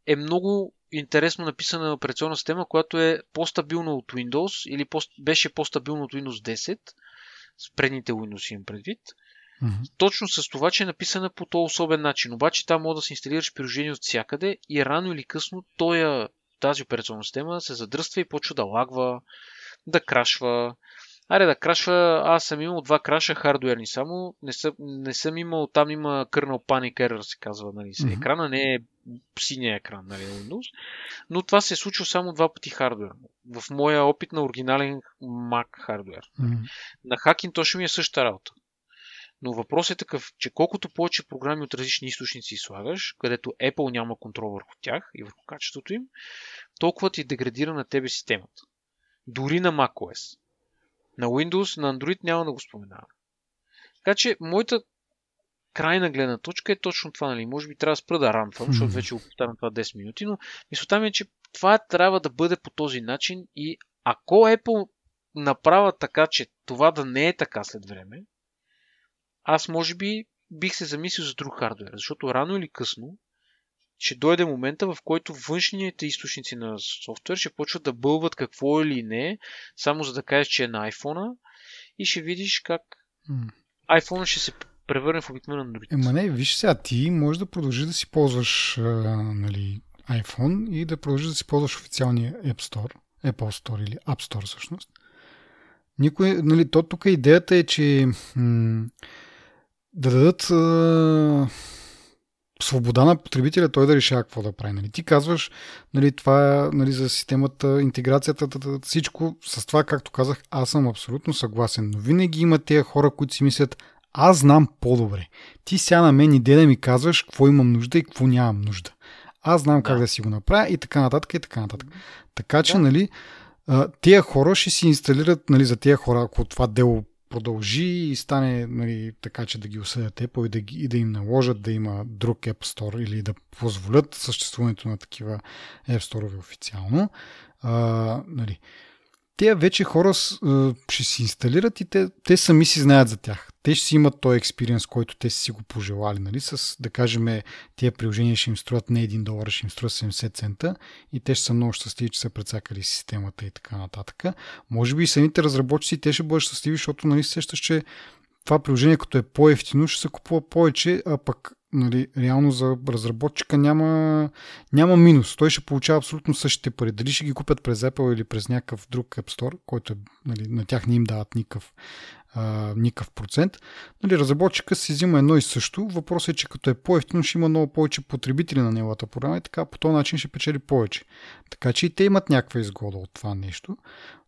е много интересно написана операционна система, която е по-стабилна от Windows или по- беше по-стабилна от Windows 10, с предните Windows имам предвид. Mm-hmm. Точно с това, че е написана по този особен начин. Обаче там може да се инсталираш приложение от всякъде и рано или късно тоя, тази операционна система се задръства и почва да лагва, да крашва, Аре да крашва, аз съм имал два краша хардуерни само, не съм, не съм имал, там има кърнал Panic Error се казва, нали, mm-hmm. екрана не е синия екран, нали, Windows, но това се е случва само два пъти хардуер. В моя опит на оригинален Mac хардуер. Mm-hmm. На Hackintosh точно ми е същата работа. Но въпросът е такъв, че колкото повече програми от различни източници слагаш, където Apple няма контрол върху тях и върху качеството им, толкова ти деградира на тебе системата. Дори на macOS. На Windows, на Android няма да го споменавам. Така че, моята крайна гледна точка е точно това. Нали? Може би трябва да спра да ранфам, защото вече го повтарям това 10 минути, но мисълта ми е, че това трябва да бъде по този начин и ако Apple направят така, че това да не е така след време, аз може би бих се замислил за друг хардвер, защото рано или късно ще дойде момента, в който външните източници на софтуер ще почват да бълват какво или не, само за да кажеш, че е на iPhone и ще видиш как iPhone ще се превърне в обикновен Android. Ема не, виж сега, ти можеш да продължиш да си ползваш а, нали, iPhone и да продължиш да си ползваш официалния App Store, Apple Store или App Store всъщност. Никой, нали, то тук идеята е, че м- да дадат а, свобода на потребителя той да решава какво да прави. Нали. Ти казваш, нали, това е нали, за системата, интеграцията, всичко с това, както казах, аз съм абсолютно съгласен. Но винаги има тези хора, които си мислят, аз знам по-добре. Ти сега на мен иде да ми казваш какво имам нужда и какво нямам нужда. Аз знам да. как да си го направя и така нататък и така нататък. Така че, да. нали, тия хора ще си инсталират, нали, за тия хора, ако това дело продължи и стане нали, така, че да ги осъдят Apple и да, и да им наложат да има друг App Store или да позволят съществуването на такива App Store официално, а, нали, те вече хора ще си инсталират и те, те сами си знаят за тях. Те ще си имат този експириенс, който те си го пожелали. Нали? С, да кажем, тия приложения ще им струват не 1 долар, ще им струват 70 цента и те ще са много щастливи, че са прецакали системата и така нататък. Може би и самите разработчици те ще бъдат щастливи, защото нали, сещаш, че това приложение, като е по-ефтино, ще се купува повече, а пък нали, реално за разработчика няма, няма минус. Той ще получава абсолютно същите пари. Дали ще ги купят през Apple или през някакъв друг App Store, който е, нали, на тях не им дават никакъв, а, никакъв процент. Нали, разработчика си взима едно и също. Въпросът е, че като е по-ефтино, ще има много повече потребители на неговата програма и така по този начин ще печели повече. Така че и те имат някаква изгода от това нещо.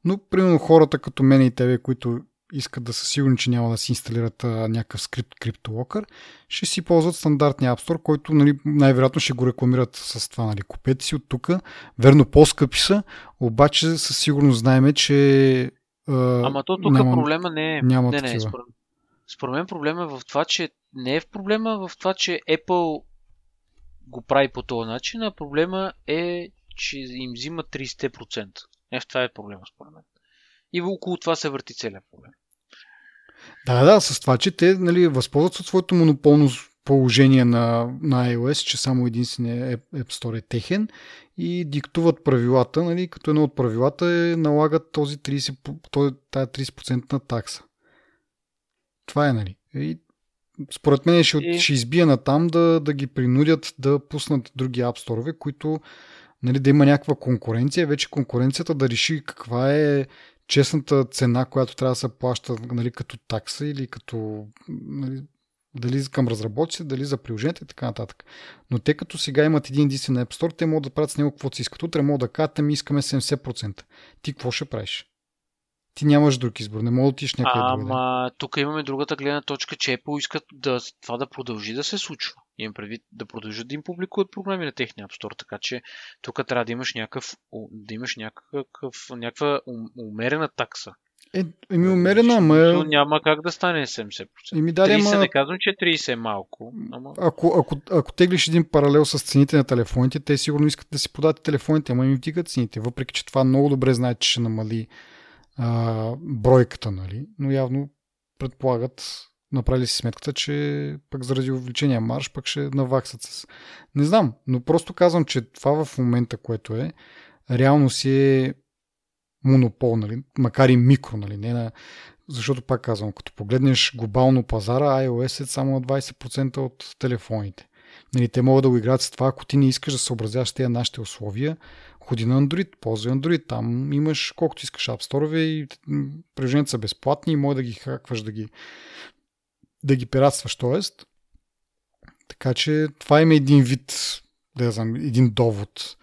Но, примерно, хората като мен и тебе, които искат да са сигурни, че няма да си инсталират а, някакъв скрипт CryptoLocker, ще си ползват стандартния App Store, който нали, най-вероятно ще го рекламират с това. Нали. Купете си от тук. Верно, по-скъпи са, обаче със сигурност знаеме, че а, Ама то тук няма, проблема не е... Няма не, не, според, според мен проблема е в това, че не е в проблема в това, че Apple го прави по този начин, а проблема е, че им взима 30%. Не в това е проблема, според мен. И около това се върти целият проблем. Да, да, с това, че те нали, възползват от своето монополно положение на, на iOS, че само единствения App Store е техен и диктуват правилата, нали, като едно от правилата е налагат този 30, тая 30% на такса. Това е, нали. И според мен ще, и... ще избия на там да, да ги принудят да пуснат други App Store, които нали, да има някаква конкуренция, вече конкуренцията да реши каква е честната цена, която трябва да се плаща нали, като такса или като нали, дали към разработчиците, дали за приложението и така нататък. Но те като сега имат един единствен App Store, те могат да правят с него каквото си искат. Утре могат да кажат, ми искаме 70%. Ти какво ще правиш? Ти нямаш друг избор, не мога да отиш някъде Ама тук имаме другата гледна точка, че Apple искат да, това да продължи да се случва. Имам предвид да продължат да им публикуват програми на техния App Store, така че тук трябва да имаш някакъв, да имаш някакъв, някаква умерена такса. Е, еми умерена, ама... Няма как да стане 70%. Еми, да, 30 ама... не казвам, че 30 е малко. Ама... Ако, ако, ако теглиш един паралел с цените на телефоните, те сигурно искат да си подадат телефоните, ама им вдигат цените. Въпреки, че това много добре знаят, че ще намали а, бройката, нали? Но явно предполагат, направили си сметката, че пък заради увеличения марш пък ще наваксат с... Не знам, но просто казвам, че това в момента, което е, реално си е монопол, нали? макар и микро, нали? Не на... защото пак казвам, като погледнеш глобално пазара, iOS е само на 20% от телефоните. Нали, те могат да го играят с това, ако ти не искаш да съобразяваш тези нашите условия, ходи на Android, ползвай Android, там имаш колкото искаш App Store и приложенията са безплатни и може да ги хакваш, да ги, да ги пиратстваш, т.е. Така че това има един вид, да знам, един довод.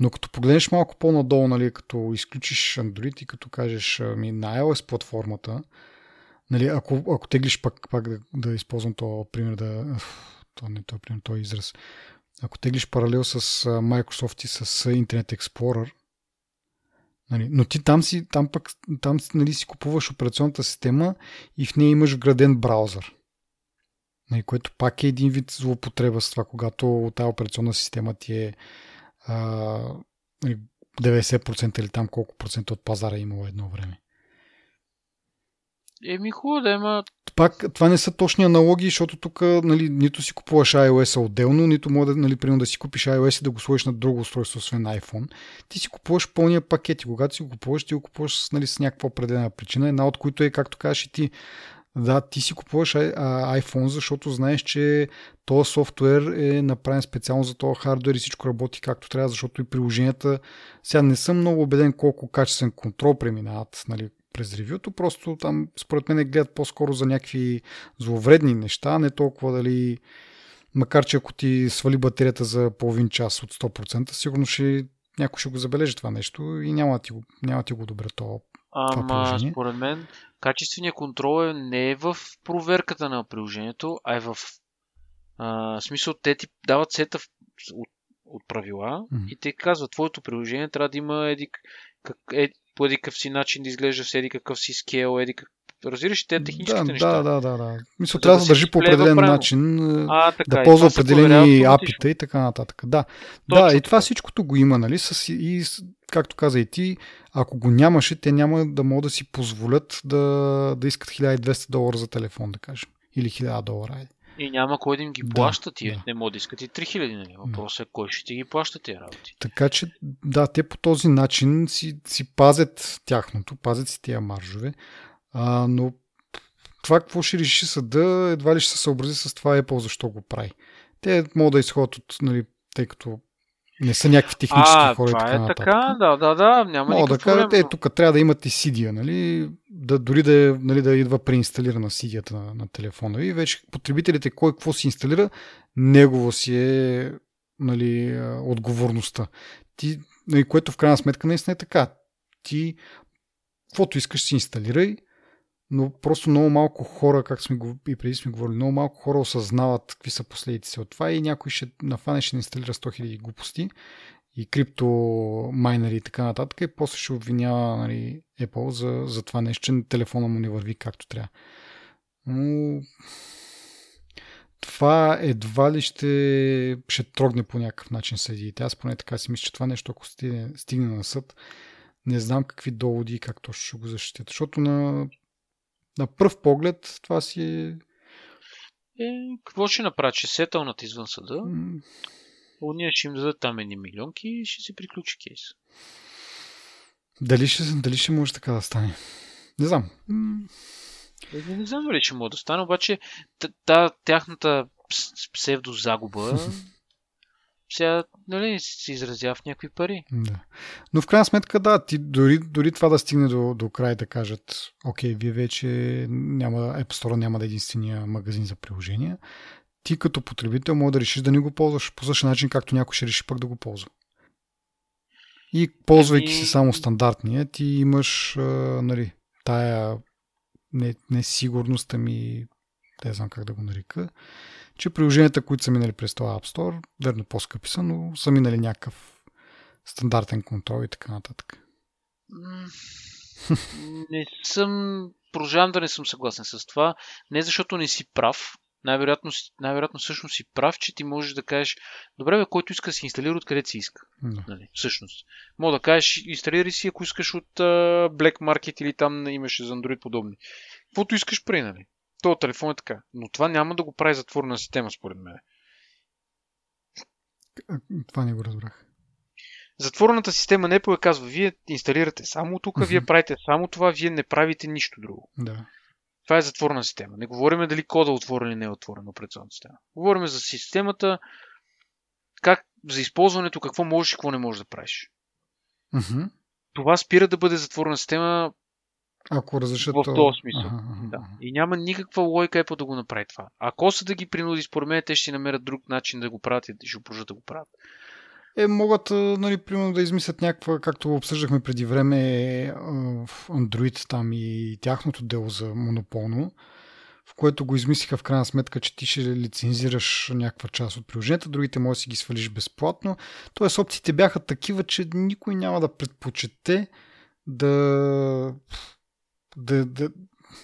Но като погледнеш малко по-надолу, нали, като изключиш Android и като кажеш ми, на iOS платформата, нали, ако, ако теглиш пак, пак да, да използвам този пример, да, то не този пример, този израз, ако теглиш паралел с Microsoft и с Internet Explorer, нали, но ти там си, там пък, там нали, си купуваш операционната система и в нея имаш вграден браузър. Нали, което пак е един вид злоупотреба с това, когато тази операционна система ти е а, 90% нали, или там колко процента от пазара е имало едно време. Еми хубаво да има. Пак, това не са точни аналогии, защото тук нали, нито си купуваш iOS отделно, нито може нали, примерно, да си купиш iOS и да го сложиш на друго устройство, освен iPhone. Ти си купуваш пълния пакет и когато си го купуваш, ти го купуваш нали, с някаква определена причина, една от които е, както кажеш и ти, да, ти си купуваш iPhone, защото знаеш, че този софтуер е направен специално за този хардвер и всичко работи както трябва, защото и приложенията сега не съм много убеден колко качествен контрол преминават нали, през ревюто, просто там според мен гледат по-скоро за някакви зловредни неща, не толкова дали макар че ако ти свали батерията за половин час от 100%, сигурно ще някой ще го забележи това нещо и няма ти няма ти го добре това Ама, според мен, качественият контрол е не е в проверката на приложението, а е в а, смисъл те ти дават сета от, от правила mm-hmm. и те казват, твоето приложение трябва да има еди, как, е, по еди какъв си начин да изглежда с еди какъв си скел, еди как... Разбираш те техническите да, неща? Да, да, да. да. Мисля, трябва да, да държи по определен начин, а, така, да ползва определени апита и така нататък. Да, Точно да и това всичкото го има, нали? С, и, както каза и ти, ако го нямаше, те няма да могат да си позволят да, да искат 1200 долара за телефон, да кажем. Или 1000 долара. И няма кой да им ги плаща да, тия. Да. Не могат да искат и 3000, нали? Въпросът е кой ще ти ги плаща тия работи. Така че, да, те по този начин си, си пазят тяхното, пазят си тия маржове, а, но това какво ще реши съда, едва ли ще се съобрази с това Apple защо го прави. Те могат да изходят от, нали, тъй като не са някакви технически а, хора. Това и така, е така, да, да, да, няма Мога да кажат, е, тук трябва да имате CD, нали, да, дори да, е, нали, да идва преинсталирана cd на, на телефона ви. Вече потребителите, кой какво си инсталира, негово си е нали, отговорността. Ти, нали, което в крайна сметка наистина е така. Ти, каквото искаш, си инсталирай, но просто много малко хора, как сме го и преди сме говорили, много малко хора осъзнават какви са последиците от това и някой ще нафане, ще инсталира 100 000 глупости и крипто майнери и така нататък и после ще обвинява нали, Apple за, за това нещо, че телефона му не върви както трябва. Но това едва ли ще, ще трогне по някакъв начин съдиите. Аз поне така си мисля, че това нещо, ако стигне, стигне на съд, не знам какви доводи и как точно ще го защитят. Защото на на пръв поглед това си е... Е, какво ще направи? Ще сетълнат извън съда. Mm. Уния ще им дадат там едни милионки и ще се приключи кейс. Дали ще, дали ще може така да стане? Не знам. Не, не знам дали ще може да стане, обаче та, тяхната псевдозагуба *laughs* сега нали, се изразява в някакви пари. Да. Но в крайна сметка, да, ти дори, дори това да стигне до, до край да кажат, окей, вие вече няма, App Store няма да е единствения магазин за приложения, ти като потребител може да решиш да не го ползваш по същия начин, както някой ще реши пък да го ползва. И ползвайки ами... се само стандартния, ти имаш а, нали, тая не, несигурност, ами не знам как да го нарека, че приложенията, които са минали през този App Store, верно по-скъпи са, но са минали някакъв стандартен контрол и така нататък. Не съм. Продължавам да не съм съгласен с това. Не защото не си прав. Най-вероятно, най-вероятно всъщност си прав, че ти можеш да кажеш, добре, бе, който иска да си инсталира, откъде си иска. No. Нали, всъщност. Мога да кажеш, инсталирай си, ако искаш от uh, Black Market или там имаше за Android подобни. Каквото искаш при, нали? Този телефон е така. Но това няма да го прави затворена система, според мен. Това не го разбрах. Затворената система не е казва, вие инсталирате само тук, mm-hmm. вие правите само това, вие не правите нищо друго. Да. Това е затворена система. Не говорим дали кода е отворен или не е отворен операционната система. Говорим за системата, как, за използването, какво можеш и какво не можеш да правиш. Mm-hmm. Това спира да бъде затворена система ако разрешат. В този смисъл. Ага. Да. И няма никаква лойка Apple да го направи това. Ако са да ги принуди, според мен, те ще намерят друг начин да го правят и ще продължат да го правят. Е, могат, нали, примерно да измислят някаква, както обсъждахме преди време, в Android там и тяхното дело за монополно, в което го измислиха в крайна сметка, че ти ще лицензираш някаква част от приложенията, другите може да си ги свалиш безплатно. Тоест опциите бяха такива, че никой няма да предпочете да да, да,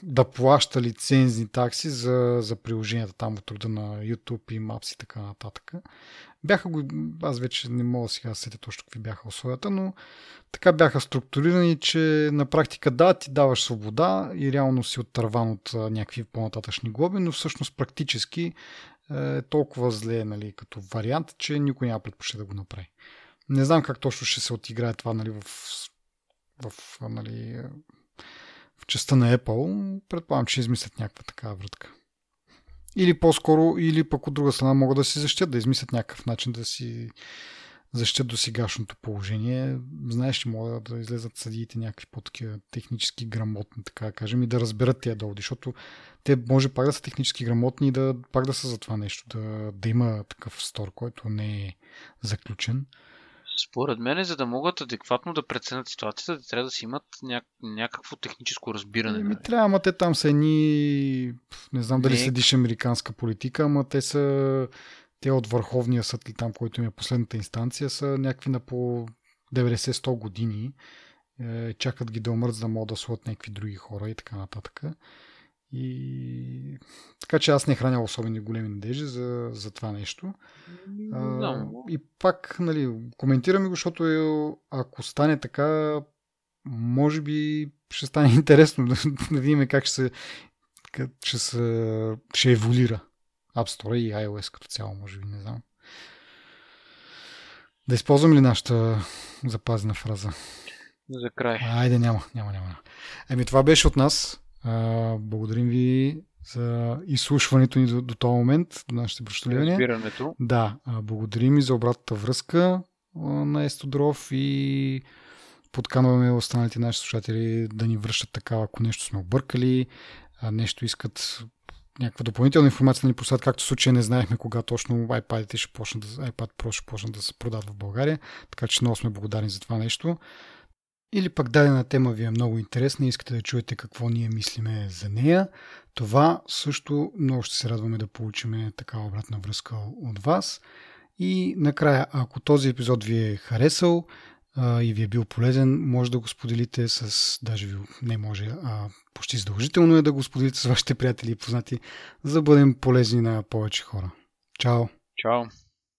да плаща лицензни такси за, за приложенията там от труда на YouTube и Maps и така нататък. Бяха го, аз вече не мога сега да сетя точно какви бяха условията, но така бяха структурирани, че на практика да, ти даваш свобода и реално си оттърван от някакви по-нататъчни глоби, но всъщност практически е толкова зле нали, като вариант, че никой няма предпочита да го направи. Не знам как точно ще се отиграе това нали, в, в, нали, частта на Apple. Предполагам, че измислят някаква такава вратка. Или по-скоро, или пък от друга страна могат да си защитят, да измислят някакъв начин да си защитят до сегашното положение. Знаеш, че могат да излезат съдиите някакви по-такива технически грамотни, така кажем, и да разберат тия доводи, защото те може пак да са технически грамотни и да пак да са за това нещо, да, да има такъв стор, който не е заключен. Според мен, за да могат адекватно да преценят ситуацията, трябва да си имат ня... някакво техническо разбиране. Ми, нали? трябва, ама те там са едни... Не знам дали не... следиш американска политика, ама те са... Те от Върховния съд или там, който им е последната инстанция, са някакви на по 90-100 години. Е, чакат ги да умрат, за да могат да слот някакви други хора и така нататък. И така че аз не храня особени големи надежди за, за това нещо. А, и пак, нали, коментираме го, защото е, ако стане така, може би ще стане *laughs* интересно да, да видим как ще се, как ще, се, ще еволюира App Store и iOS като цяло, може би, не знам. Да използвам ли нашата запазена фраза? За край. Айде, няма, няма, няма. Еми, това беше от нас. А, благодарим ви за изслушването ни до, до този момент, до нашите прощолявания. Разбирането. Да, а, благодарим ви за обратната връзка а, на Естодров и подканваме останалите наши слушатели да ни връщат такава, ако нещо сме объркали, а, нещо искат някаква допълнителна информация да ни посадят, както в случая не знаехме кога точно iPad ще почнат да, iPad Pro ще почнат да се продават в България, така че много сме благодарни за това нещо или пък дадена тема ви е много интересна и искате да чуете какво ние мислиме за нея, това също много ще се радваме да получим такава обратна връзка от вас. И накрая, ако този епизод ви е харесал а, и ви е бил полезен, може да го споделите с, даже ви не може, а почти задължително е да го споделите с вашите приятели и познати, за да бъдем полезни на повече хора. Чао! Чао!